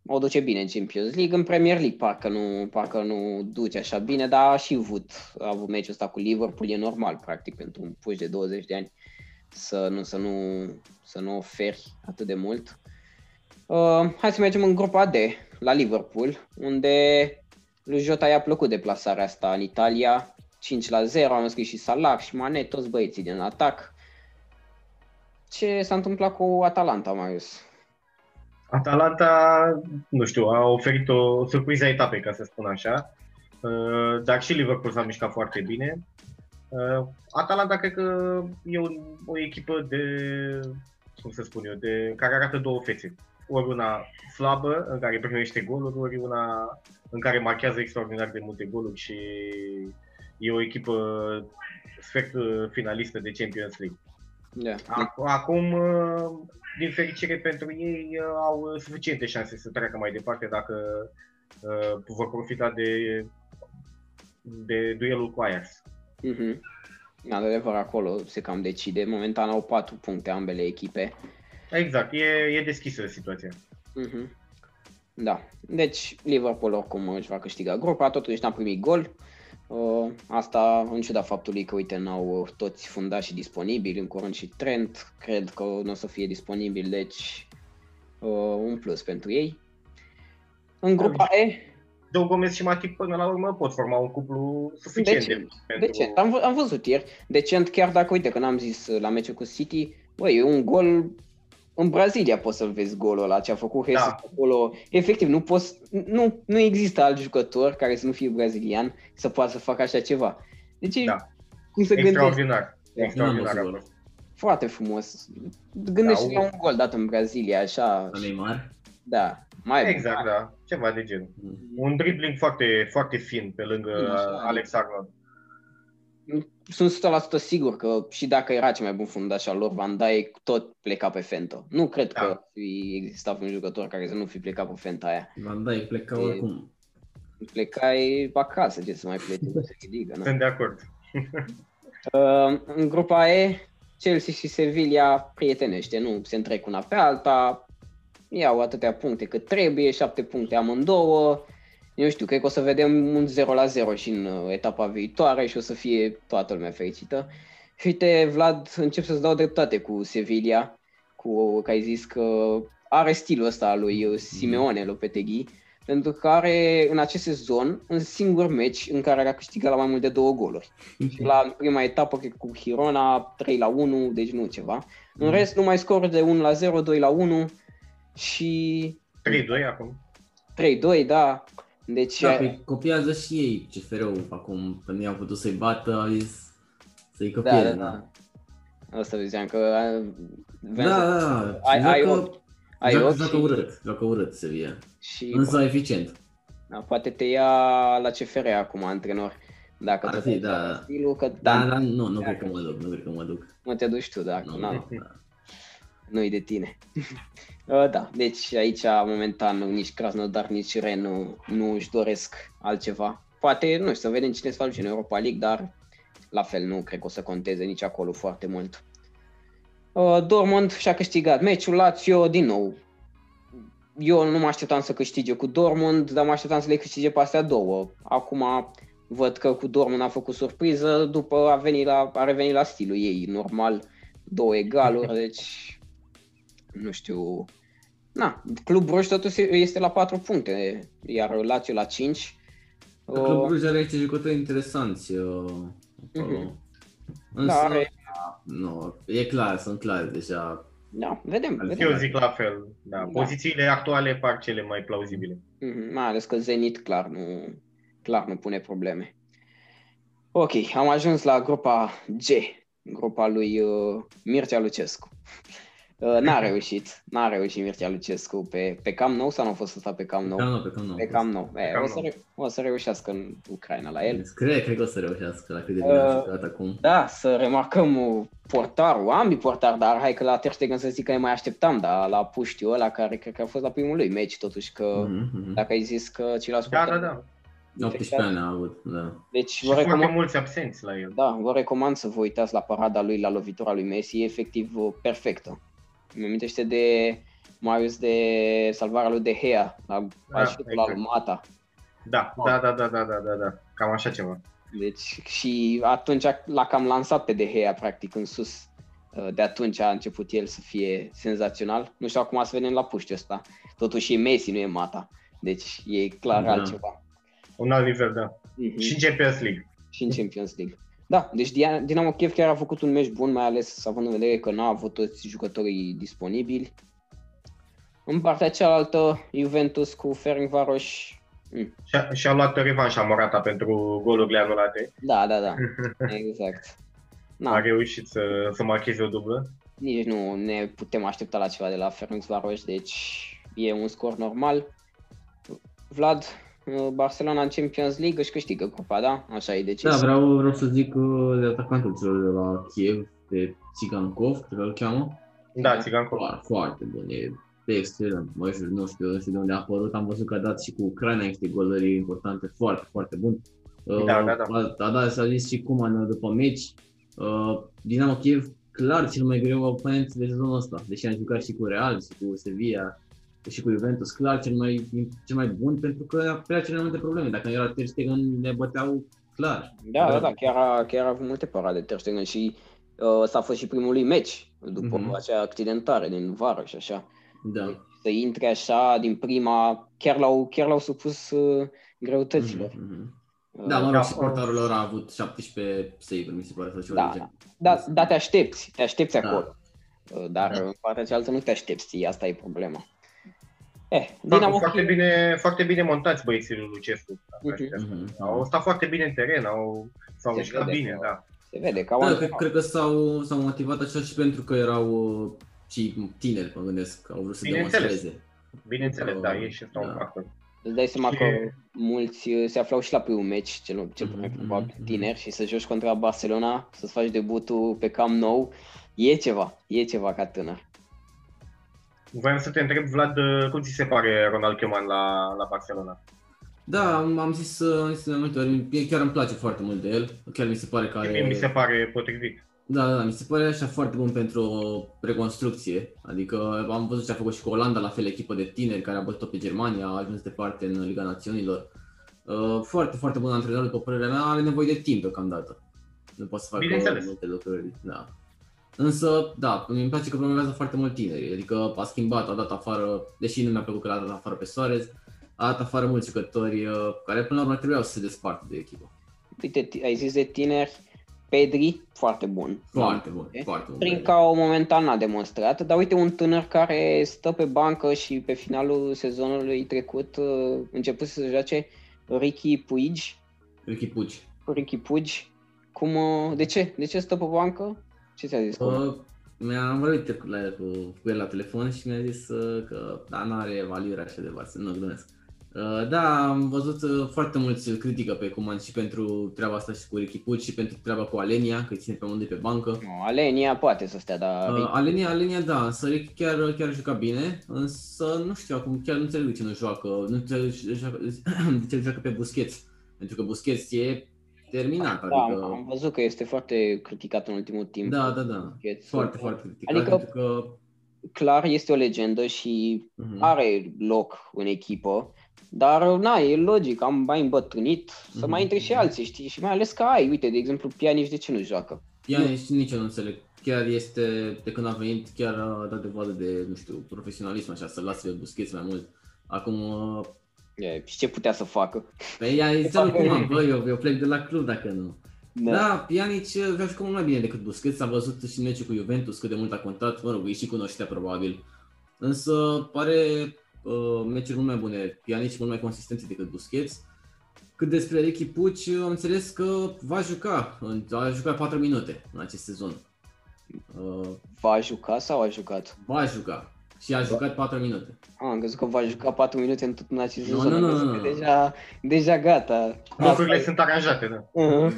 o duce bine în Champions League, în Premier League parcă nu, parcă nu duce așa bine, dar a și avut, a avut meciul ăsta cu Liverpool, e normal practic pentru un puș de 20 de ani să nu, să nu, să nu oferi atât de mult. Uh, hai să mergem în grupa D, la Liverpool, unde lui Jota i-a plăcut deplasarea asta în Italia, 5 la 0, am scris și Salah și Mane, toți băieții din atac. Ce s-a întâmplat cu Atalanta, Marius? Atalanta, nu știu, a oferit o surpriză a etapei, ca să spun așa, uh, dar și Liverpool s-a mișcat foarte bine. Uh, Atalanta cred că e o, o echipă de, cum să spun eu, de, care arată două fețe. Ori una slabă, în care primește goluri, ori una în care marchează extraordinar de multe goluri și e o echipă sfert finalistă de Champions League. Yeah. Acum din fericire pentru ei, uh, au uh, suficiente șanse să treacă mai departe dacă uh, vor profita de, de duelul cu Ajax. Mm-hmm. Adevăr, acolo se cam decide. Momentan au 4 puncte ambele echipe. Exact, e, e deschisă situația. Mm-hmm. Da, deci Liverpool oricum își va câștiga grupa, totuși n-a primit gol. Uh, asta în ciuda faptului că, uite, n-au toți fundașii disponibili, în curând și Trent, cred că nu o să fie disponibil, deci uh, un plus pentru ei. În grupa E... Joe Gomez și Matip până la urmă pot forma un cuplu suficient decent. De pentru... decent. Am, vă, am văzut ieri, decent, chiar dacă, uite, că n-am zis la meciul cu City, băi, e un gol în Brazilia poți să-l vezi golul ăla, ce a făcut Jesus Da. acolo. Efectiv, nu, poți, nu, nu există alt jucător care să nu fie brazilian să poată să facă așa ceva. Deci, Da. cum să gândești? Extraordinar. Da. Extraordinar a Nu am fost. Foarte frumos. Gândește Da, la un gol dat în Brazilia, așa. La Neymar. Da, mai bun. Exact, da. Ceva de genul. Mm. Un dribbling foarte, foarte fin pe lângă Bine, așa. Alex Arnold. Sunt 100% sigur că și dacă era cel mai bun fundaș al lor, Van Dijk tot pleca pe Fento. Nu cred Da. că ar fi existat un jucător care să nu fi plecat pe Fenta aia. Van Dijk pleca E- oricum. Plecai acasă, ce să mai pleci în Liga, nu? Sunt de acord. Uh, în grupa E, Chelsea și Sevilla prietenește, nu se întrec una pe alta, iau atâtea puncte cât trebuie, șapte puncte amândouă. Eu știu, cred că o să vedem un 0 la 0 și în uh, etapa viitoare și o să fie toată lumea fericită. Și uite, Vlad, încep să-ți dau dreptate cu Sevilla, cu că ai zis că are stilul ăsta al lui uh, Simeone Lopetegui, pentru că are în acest sezon un singur meci în care a câștigat la mai mult de două goluri. Și la prima etapă, cred că cu Hirona, 3 la 1, deci nu ceva. În Mhm. rest, numai scor de 1 la 0, 2 la 1 și 3-2 acum. 3-2, da. Deci, Da, pe copiază și ei CFR-ul acum, că nu i-au putut să-i bată, au zis să-i da, copieze. da, da. Asta vedeam că uh, Da, da, da. Ai- ai Joacă- ochi. ai joacă, ochi joacă și- urât, joacă urât Sevilla. și Însă eficient. da, poate te ia la CFR acum, antrenor. Dacă Ar te fi, duci da. la Stilul, că Da, da, da, nu, nu cred că mă duc, nu cred că mă duc. nu te duci tu, dacă Nu, na, nu, da. nu-i de tine. Uh, da, deci aici momentan nici Krasnodar, nici Ren nu, nu își doresc altceva. Poate, nu știu, să vedem cine se va duce în Europa League, dar la fel nu cred că o să conteze nici acolo foarte mult. Uh, Dortmund și-a câștigat meciul, Lazio din nou. Eu nu mă așteptam să câștige cu Dortmund, dar mă așteptam să le câștige pe astea două. Acum văd că cu Dortmund a făcut surpriză, după a, venit la, a revenit la stilul ei, normal, două egaluri, deci nu știu. Na, Club Bruj totuși este la 4 puncte, iar Lazio la 5. Clubul Bruj are niște jucători interesanți uh, acolo. Mhm. Însă, Da, are- nu, e clar, sunt clar deja. Da, vedem, Al vedem. Eu zic la fel. Da. Da. Pozițiile actuale par cele mai plauzibile. Mhm, Mai ales că Zenit clar nu, clar nu pune probleme. Ok, am ajuns la grupa G, grupa lui uh, Mircea Lucescu. Uh, n-a reușit, n-a reușit Mircea Lucescu pe, pe Cam Nou sau nu a fost ăsta pe Cam Nou? Cam nou, pe cam nou. Pe Cam Nou. E, Cam o, să Nou. re- o să reușească în Ucraina la el. Cred, cred că o să reușească la cât de bine a Uh, jucat acum. Da, să remarcăm uh, portarul, ambii portari, dar hai că la Ter Stegen să zic că ne mai așteptam, dar la puștiu ăla care cred că a fost la primul lui meci totuși, că Mhm, mhm. dacă ai zis că ceilalți Da, da, portari- da. 18 ani a avut, da. Deci Și vă foarte recomand, mulți absenți la el. da, vă recomand să vă uitați la parada lui, la lovitura lui Messi, e efectiv uh, perfectă. Mi amintește de Marius de salvarea lui De Gea, la Da, ajutul la exact. lui Mata. Da, da, da, da, da, da, da, da. Cam așa ceva. Deci și atunci l-a cam lansat pe De Gea practic în sus. Uh, De atunci a început el să fie senzațional. Nu știu acum să vedem la puștiul ăsta. Totuși e Messi, nu e Mata. Deci e clar Da. altceva. Un alt nivel, da. Mhm. Și în Champions League. și în Champions League. Da, deci Dia- Dinamo Kiev chiar a făcut un meci bun, mai ales având în vedere că n-a avut toți jucătorii disponibili. În partea cealaltă, Juventus cu Ferencvaros. Mm, Și-a, și-a luat revanșa Morata pentru golurile anulate. Da, da, da, [LAUGHS] exact. A Na, reușit să, să marcheze o dublă. nici nu ne putem aștepta la ceva de la Ferencvaros, deci e un scor normal. Vlad, Barcelona în Champions League își câștigă cupa, da? Așa e decis. Da, vreau, vreau să zic uh, de atacantul celor de la Kiev, de Tsigankov, cred că îl cheamă. Da, Țiganco. Foarte, foarte bun, e de excelent. Mă știu, nu știu, nu știu de unde a apărut, am văzut că a dat și cu Ucraina niște golări importante, foarte, foarte bun. Uh, Da, da, da. A, a dat, s-a zis și cum an după meci. Uh, Dinamo Kiev, clar cel mai greu oponent de sezonul ăsta, deși am jucat și cu Real, și cu Sevilla, și cu Juventus, clar cel mai, cel mai bun, pentru că avea cele mai multe probleme. Dacă nu era Ter Stegen, ne băteau clar. Da, da, da, chiar a, chiar a avut multe parade Ter Stegen și uh, ăsta a fost și primul lui meci după Mhm. acea accidentare din vară și așa. Da. Să intre așa din prima, chiar l-au, chiar l-au supus uh, greutăților. Mhm, mhm. Uh, Da, mă Da, rog, și uh, portarul lor a avut 17 save mi se pare, sau ceva Da, de genul. da, da, te aștepți, te aștepți Da. acolo. Uh, dar Da. în partea cealaltă nu te aștepți, asta e problema. Eh, Dinamo Dinamo foarte, Kiev, bine, foarte bine montați băieții lui Lucescu. Mhm. Mhm. Au stat foarte bine în teren, au, s-au Se mișcat vede bine, că- da. se vede că au Da, antrenat. cred, cred că s-au, s-au motivat așa și pentru că erau uh, și tineri, mă gândesc, au vrut să Bineînțeles. demonstreze. Bineînțeles, Uh, da, ei și stau da. în factor. Îți dai seama Și- că mulți uh, se aflau și la primul meci, cel, cel Mhm, mai mhm, probabil mhm. tineri, și să joci contra Barcelona, să-ți faci debutul pe Camp Nou, e ceva, e ceva ca tânăr. Voiam să te întreb, Vlad, cum ți se pare Ronald Koeman la, la Barcelona? Da, am, am zis, uh, am zis de mai multe ori, mie chiar îmi place foarte mult de el, chiar mi se pare că Mie are... mi se pare potrivit. Da, da, da, mi se pare așa foarte bun pentru o reconstrucție. Adică am văzut ce a făcut și cu Olanda, la fel echipă de tineri care a bătut-o pe Germania, a ajuns departe în Liga Națiunilor. Uh, foarte, foarte bun antrenor, după părerea mea, are nevoie de timp deocamdată. Nu poate să facă Bineînțeles. multe lucruri, da. Însă, da, îmi place că promovează foarte mult tineri, adică a schimbat, a dat afară, deși nu mi-a plăcut că l-a dat afară pe Soares, a dat afară mulți jucători uh, care până la urmă trebuiau să se despartă de echipă. Uite, ti- ai zis de tineri, Pedri, foarte bun. Foarte bun, E? foarte bun. Trincao momentan n-a demonstrat, dar uite un tânăr care stă pe bancă și pe finalul sezonului trecut uh, început să se joace Ricky Puig, Ricky Puig. Ricky Puig. Cum, uh, de ce? De ce stă pe bancă? Ce ți-a zis? Uh, mi-am vorbit cu, la, cu, cu el la telefon și mi-a zis uh, că da, nu are valiuri așa de varsă, nu glumesc. Uh, da, am văzut uh, foarte mulți îl critică pe Coman și pentru treaba asta și cu Ricky Puig și pentru treaba cu Alenia, că îi ține pe unde pe bancă. No, Alenia poate să stea, dar Uh, Alenia, Alenia, da, însă Ricky chiar, chiar juca bine, însă nu știu, acum chiar nu înțeleg de ce nu joacă, nu înțeleg de ce joacă, de ce joacă pe Busquets, pentru că Busquets e terminat, da, adică... am văzut că este foarte criticat în ultimul timp. Da, da, da, Busquets. foarte, foarte criticat, Adică- pentru că... Clar este o legendă și Mhm. are loc în echipă, dar na, e logic, am mai îmbătrânit, să Mhm. mai intre și alții, știi? Și mai ales că ai, uite, de exemplu, Pjanic de ce nu joacă? Pjanic nici eu nu înțeleg. Chiar este, de când a venit, chiar a dat dovadă de, nu știu, profesionalism așa, să lasă pe Busquets mai mult. Acum, uh, E, și ce putea să facă? pe ea îi zice lui Coman, bă, eu, eu plec de la club dacă nu. Da. Da, Pjanic uh, joacă mult mai bine decât Busquets, a văzut și în meciul cu Juventus cât de mult a contat, mă rog, îi și cunoștea probabil. Însă pare uh, meciuri mult mai bune, Pjanic mult mai consistente decât Busquets. Cât despre Ricky Puig, am înțeles că va juca, în- a jucat 4 minute în acest sezon. Uh, Va juca sau a jucat? va juca și a jucat 4 minute. Ah, am crezut că va juca 4 minute în tot în acest Nu, sezon. nu, Am nu, crezut nu, că nu. Deja, deja gata. Lucrurile Asta e. sunt aranjate, da. Uh-huh.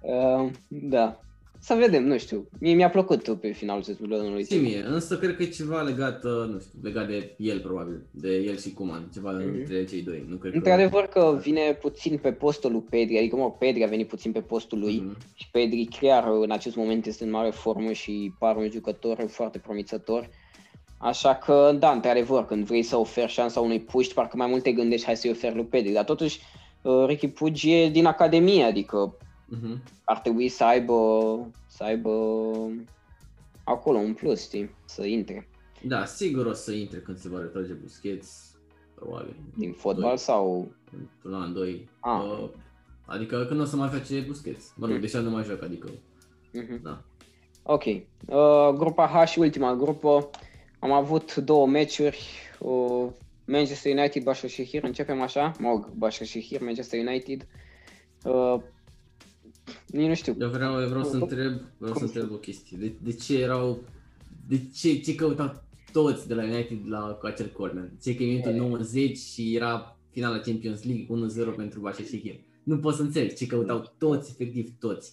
Uh, da. Să vedem, nu știu. Mie mi-a plăcut pe finalul sezonului. Și mie, însă cred că e ceva legat, uh, nu știu, legat de el probabil, de el și Kuman, ceva Mhm. între cei doi. Nu cred Într-adevăr că vine puțin pe postul lui Pedri, adică mă, Pedri a venit puțin pe postul lui Mhm. și Pedri chiar în acest moment este în mare formă și pare un jucător foarte promițător. Așa că, da, într-adevăr, când vrei să oferi șansa unui puști, parcă mai mult te gândești, hai să-i oferi lui Pedri. Dar totuși, uh, Ricky Puig e din Academie, adică Mhm. ar trebui să aibă, să aibă acolo un plus, știi, să intre Da, sigur o să intre când se va retrage Busquets, probabil. din fotbal Doi. sau... Într-un an, doi. Ah. Uh, adică când o să mai face Busquets. Mă rog, Mm. deja nu mai joacă, adică, Mhm. da. Ok. Uh, grupa H și ultima grupă. Am avut două meciuri. Uh, Manchester United, Başakşehir. Începem așa? Mă rog, Başakşehir, Manchester United. Uh, nici nu știu. Eu vreau, eu vreau să Cum- întreb, vreau să cum- întreb o chestie. De, de ce erau, de ce, ce căutau toți de la United la cu acel corner? Ce că e minutul 90 și era finala Champions League 1-0 pentru Başakşehir. Nu pot să înțeleg ce căutau toți, efectiv toți.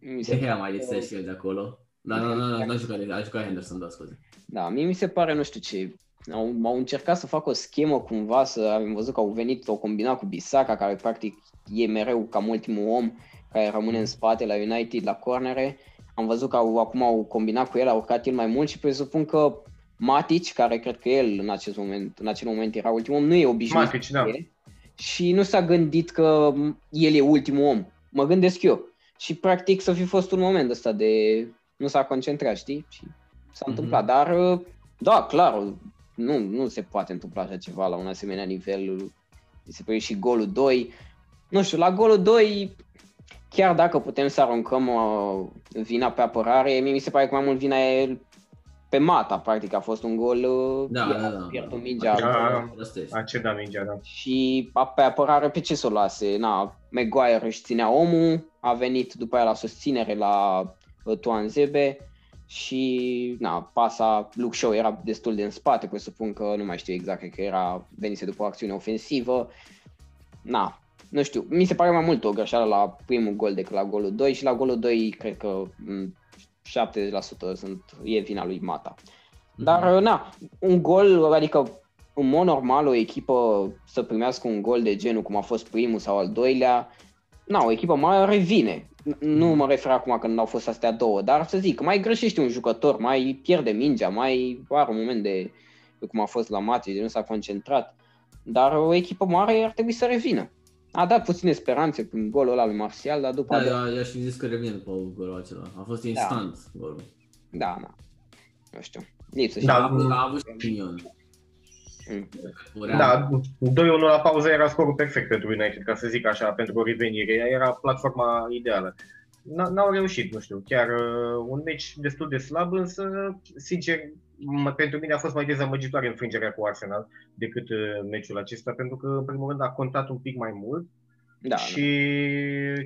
Mi De se, Gea mai lipsea și el de acolo. Da, nu, nu, nu, n-a jucat, aș jucat Henderson, da, scuze. da, mie mi se pare, nu știu ce, au, au încercat să facă o schemă cumva, să am văzut că au venit, au combinat cu Bisaka, care practic e mereu cam ultimul om, care rămâne în spate la United, la cornere. Am văzut că au, acum au combinat cu el, au urcat el mai mult și presupun că Matic, care cred că el în acest moment, în acel moment era ultimul om, nu e obișnuit Matic, cu da. el și nu s-a gândit că el e ultimul om. Mă gândesc eu. Și practic să fi fost un moment ăsta de... Nu s-a concentrat, știi? Și s-a Mhm. întâmplat. Dar, da, clar, nu, nu se poate întâmpla așa ceva la un asemenea nivel. Mi se pare și golul 2. Nu știu, la golul 2 chiar dacă putem să aruncăm uh, vina pe apărare, mie mi se pare că mai mult vina e pe Mata, practic, a fost un gol, uh, Da, da, da. pierdut mingea. Da. Răstești. A cedat mingea, da. Și a- pe apărare pe ce să o lase? Na, Maguire își ținea omul, a venit după aia la susținere la uh, Tuanzebe și na, pasa Luke Shaw era destul de în spate, presupun că nu mai știu exact, cred că era venise după o acțiune ofensivă. Na, nu știu, mi se pare mai mult o greșeală la primul gol decât la golul 2 și la golul 2 cred că m, 70% sunt, e vina lui Mata. Dar, na, un gol, adică în mod normal o echipă să primească un gol de genul cum a fost primul sau al doilea, na, o echipă mai revine. N- Nu mă refer acum când au fost astea două, dar să zic, mai greșește un jucător, mai pierde mingea, mai are un moment de, cum a fost la Matic, de nu s-a concentrat. Dar o echipă mare ar trebui să revină. A dat puține speranțe cu golul ăla lui Martial, dar după Da, a dat- eu, eu aș fi zis că revine după golul acela. A fost instant golul. da, da. Nu știu. Lipsă și Da, A avut, a avut și opinion. Mm. Da, 2-1 la pauză era scorul perfect pentru United, ca să zic așa, pentru o revenire. Era platforma ideală. N- N-au reușit, nu știu, chiar uh, un meci destul de slab, însă, sincer, m- pentru mine a fost mai dezamăgitoare înfrângerea cu Arsenal decât uh, meciul acesta, pentru că, în primul rând, a contat un pic mai mult Da, și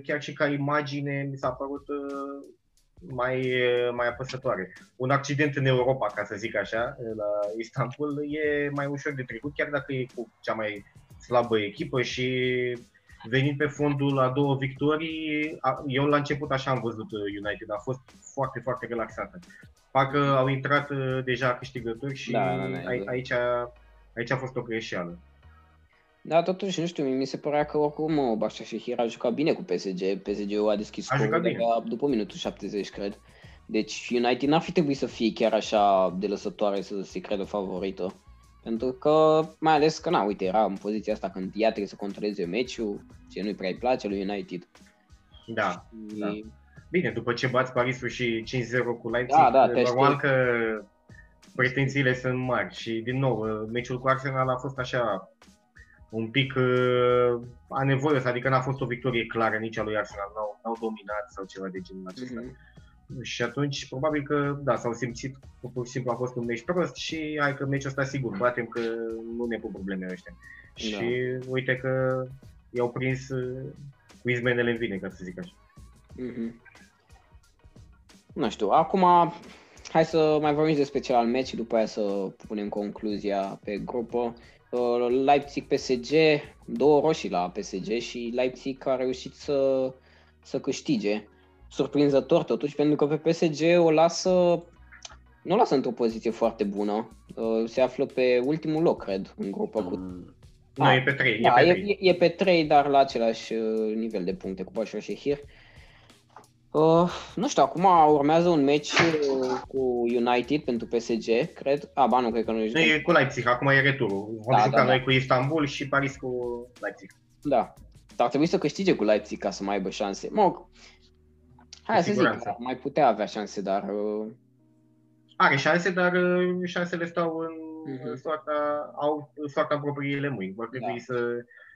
chiar și ca imagine mi s-a părut uh, mai, uh, mai apăsătoare. Un accident în Europa, ca să zic așa, la Istanbul, e mai ușor de trecut, chiar dacă e cu cea mai slabă echipă și venind pe fondul la două victorii, a- eu la început așa am văzut uh, United, a fost foarte, foarte relaxată. Parcă au intrat uh, deja câștigători și Da, da, da, ai- exact. aici, aici a fost o greșeală. Da, totuși, nu știu, mi se părea că oricum uh, Bașa Shehir a jucat bine cu PSG. PSG-ul a deschis A scorul jucat bine. de după minutul 70, cred. Deci United n-ar fi trebuit să fie chiar așa de lăsătoare să se credă favorită. Pentru că, mai ales că, na, uite, era în poziția asta când ea trebuie să controleze meciul, ce nu-i prea îi place lui United. Da, Și, Da. Bine, după ce bați Parisul și 5-0 cu Leipzig, Da, da, te normal aștept. că pretențiile sunt mari și din nou, meciul cu Arsenal a fost așa un pic uh, anevoios, adică n-a fost o victorie clară nici a lui Arsenal, n-au, n-au dominat sau ceva de genul acesta. Mhm. Și atunci, probabil că, da, s-au simțit că pur și simplu a fost un meci prost și hai că meciul ăsta sigur batem că nu ne pun probleme ăștia. Și uite că i-au prins uh, cu izmenele în vine, ca să zic așa. Mhm. Nu știu, acum hai să mai vorbim despre celălalt meci și după aia să punem concluzia pe grupă. Uh, Leipzig-PSG, două roșii la PSG și Leipzig a reușit să, să câștige. Surprinzător totuși, pentru că pe PSG o lasă, nu o lasă într-o poziție foarte bună. Uh, Se află pe ultimul loc, cred, în grupă cu Nu, Ah, e pe 3, da, e pe e, 3. e, e pe 3, dar la același uh, nivel de puncte cu Bașa Shehir. Uh, nu știu, acum urmează un meci uh, cu United pentru PSG, cred. A, ba nu, cred că nu Nu, e cu Leipzig, acum e returul. Vom Da, juca da, da. noi cu Istanbul și Paris cu Leipzig. Da. Dar ar trebui să câștige cu Leipzig ca să mai aibă șanse. Mă, hai Cu să zic, siguranță. că mai putea avea șanse, dar uh, Are șanse, dar uh, șansele stau în Mhm. soarta, au soarta în propriile mâini. Vor trebui Da. să,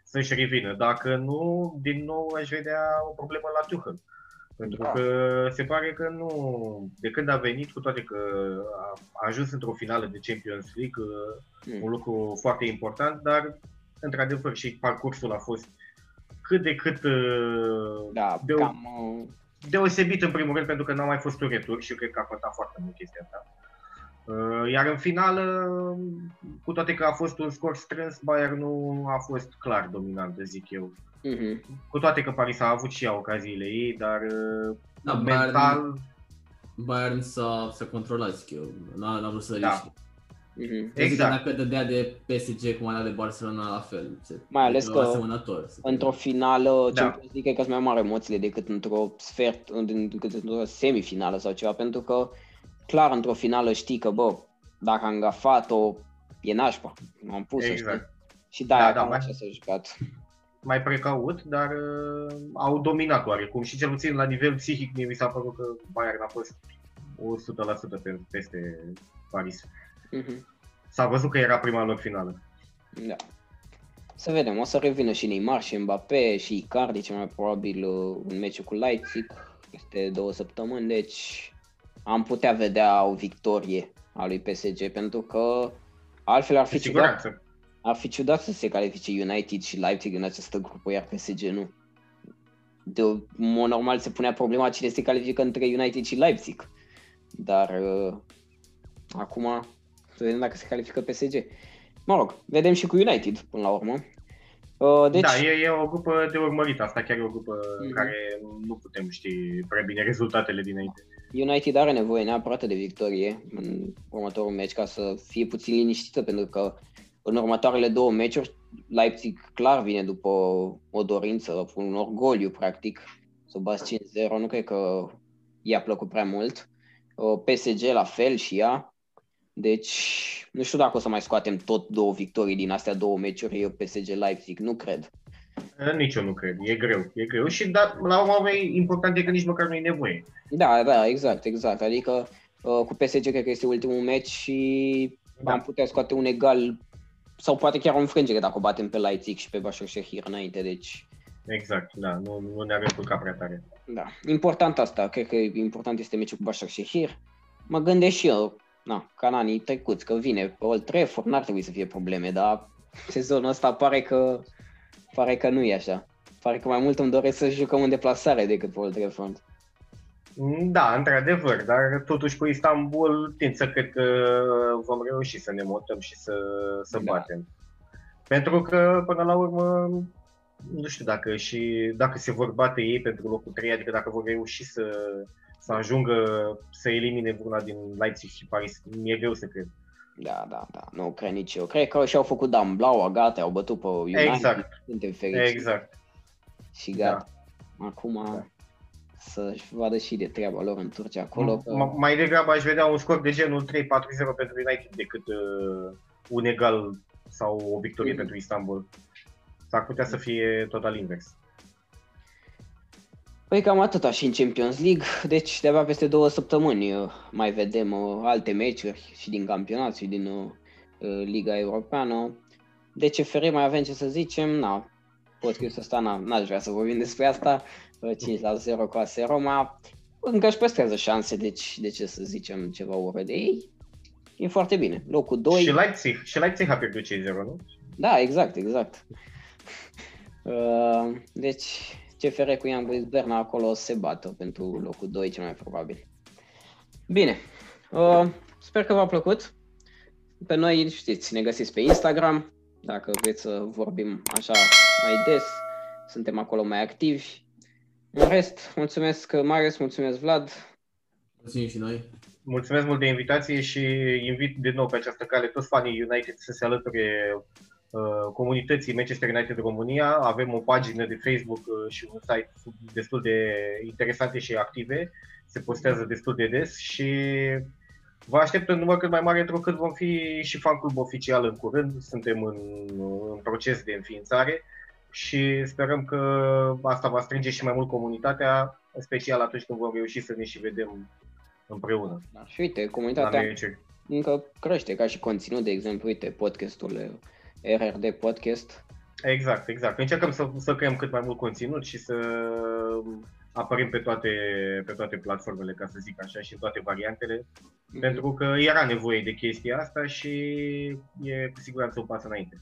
să-și revină. Dacă nu, din nou aș vedea o problemă la Tuchel. Pentru Da. că se pare că nu, de când a venit, cu toate că a, a ajuns într-o finală de Champions League, uh, mm, un lucru foarte important, dar într-adevăr și parcursul a fost cât de cât uh, da, de, cam... Uh, deosebit în primul rând pentru că n-a mai fost un retur și eu cred că a contat foarte mult chestia asta. Uh, Iar în finală, cu toate că a fost un scor strâns, Bayern nu a fost clar dominant, zic eu. mhm. Cu toate că Paris a avut și ea ocaziile ei, dar uh, Da, mental, Bayern s-a, s-a controlat, zic eu. N-a, n-a vrut să Da. riște. Mhm. Eu zic că Exact. dacă dădea de PSG cum a dat de Barcelona, la fel. Se- Mai ales e că asemănător. să într-o finală, Da. Champions League, cred că sunt mai mari emoțiile decât într-o sfert, decât într-o semifinală sau ceva, pentru că clar într-o finală știi că, bă, dacă am gafat-o, e nașpa. M-am pus Exact. știi? Și da, Da, da, da, cam mai- așa s-a jucat. mai precaut, dar uh, au dominat oarecum și cel puțin la nivel psihic mie mi s-a părut că Bayern a fost 100% pe, peste Paris. Mhm. S-a văzut că era prima lor finală. Da. Să vedem, o să revină și Neymar și Mbappé și Icardi, cel mai probabil uh, în meciul cu Leipzig, este două săptămâni, deci am putea vedea o victorie a lui PSG, pentru că altfel ar fi ciudat, ar fi ciudat să se califice United și Leipzig în această grupă, iar PSG nu. De mod normal se punea problema cine se califică între United și Leipzig, dar uh, acum să vedem dacă se califică PSG. Mă rog, vedem și cu United până la urmă. Uh, deci... Da, e, e o grupă de urmărit, asta chiar e o grupă mm-hmm. în care nu putem ști prea bine rezultatele dinainte. United are nevoie neapărat de victorie în următorul meci ca să fie puțin liniștită, pentru că în următoarele două meciuri Leipzig clar vine după o dorință, un orgoliu practic, să o bați 5-0, nu cred că i-a plăcut prea mult. Uh, PSG la fel și ea, deci, nu știu dacă o să mai scoatem tot două victorii din astea două meciuri, eu PSG Leipzig, nu cred. Nici eu nu cred, e greu, e greu și da, la urmă important e că nici măcar nu e nevoie. Da, da, exact, exact, adică uh, cu PSG cred că este ultimul meci și da. am putea scoate un egal sau poate chiar o înfrângere dacă o batem pe Leipzig și pe Başakşehir înainte, deci... Exact, da, nu, nu ne avem culcat prea tare. Da, important asta, cred că important este meciul cu Başakşehir. Mă gândesc și eu, na, ca în anii trecuți, că vine pe Old Trafford, n-ar trebui să fie probleme, dar sezonul ăsta pare că, pare că nu e așa. Pare că mai mult îmi doresc să jucăm în deplasare decât pe Old Trafford. Da, într-adevăr, dar totuși cu Istanbul tind să cred că vom reuși să ne mutăm și să, să da. batem. Pentru că, până la urmă, nu știu dacă și dacă se vor bate ei pentru locul 3, adică dacă vor reuși să, să ajungă să elimine vreuna din Leipzig și Paris. Mi-e greu să cred. Da, da, da, nu cred nici eu. Cred că și-au făcut Dan Blau, gata, au bătut pe United. Exact. Suntem fericiți. Exact. Și gata. Da. Acum da. să-și vadă și de treaba lor în Turcia acolo. M- că... Mai degrabă aș vedea un scor de genul 3-4-0 pentru United decât uh, un egal sau o victorie mm-hmm. pentru Istanbul. S-ar putea să fie total invers. Păi cam atâta și în Champions League, deci de-abia peste două săptămâni uh, mai vedem uh, alte meciuri și din campionat și din uh, Liga Europeană. De CFR mai avem ce să zicem, na, podcastul ăsta n- n-aș vrea să vorbim despre asta, 5 la 0 cu AS Roma, încă își păstrează șanse, deci de ce să zicem ceva ură de ei, e foarte bine. Locul 2... Și Leipzig, și Leipzig a pierdut cei 0, nu? Da, exact, exact. [LAUGHS] Deci, CFR cu Young Boys Berna acolo se bată pentru locul 2 cel mai probabil. Bine, uh, sper că v-a plăcut. Pe noi, știți, ne găsiți pe Instagram, dacă vreți să vorbim așa mai des, suntem acolo mai activi. În rest, mulțumesc Marius, mulțumesc Vlad. Mulțumim și noi. Mulțumesc mult de invitație și invit din nou pe această cale toți fanii United să se alăture Uh, comunității Manchester United România. Avem o pagină de Facebook uh, și un site destul de interesante și active. Se postează destul de des și vă aștept în număr cât mai mare, întrucât vom fi și fan club oficial în curând. Suntem în, în proces de înființare și sperăm că asta va strânge și mai mult comunitatea, în special atunci când vom reuși să ne și vedem împreună. Da, și uite, comunitatea încă crește ca și conținut, de exemplu, uite, podcastul RRD Podcast. Exact, exact. Încercăm să, să creăm cât mai mult conținut și să apărim pe toate, pe toate platformele, ca să zic așa, și toate variantele, mm-hmm. pentru că era nevoie de chestia asta și e cu siguranță un pas înainte.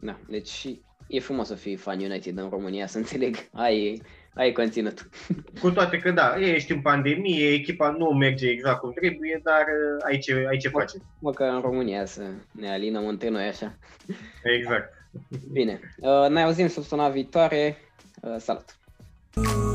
Da, deci e frumos să fii fan United în România, să înțeleg. Ai, ai conținut. [LAUGHS] Cu toate că da, ești în pandemie, echipa nu merge exact cum trebuie, dar uh, ai ce, ai ce face. Măcar în România să ne alinăm între noi așa. Exact. Bine, uh, ne auzim săptămâna viitoare. Uh, salut! I'm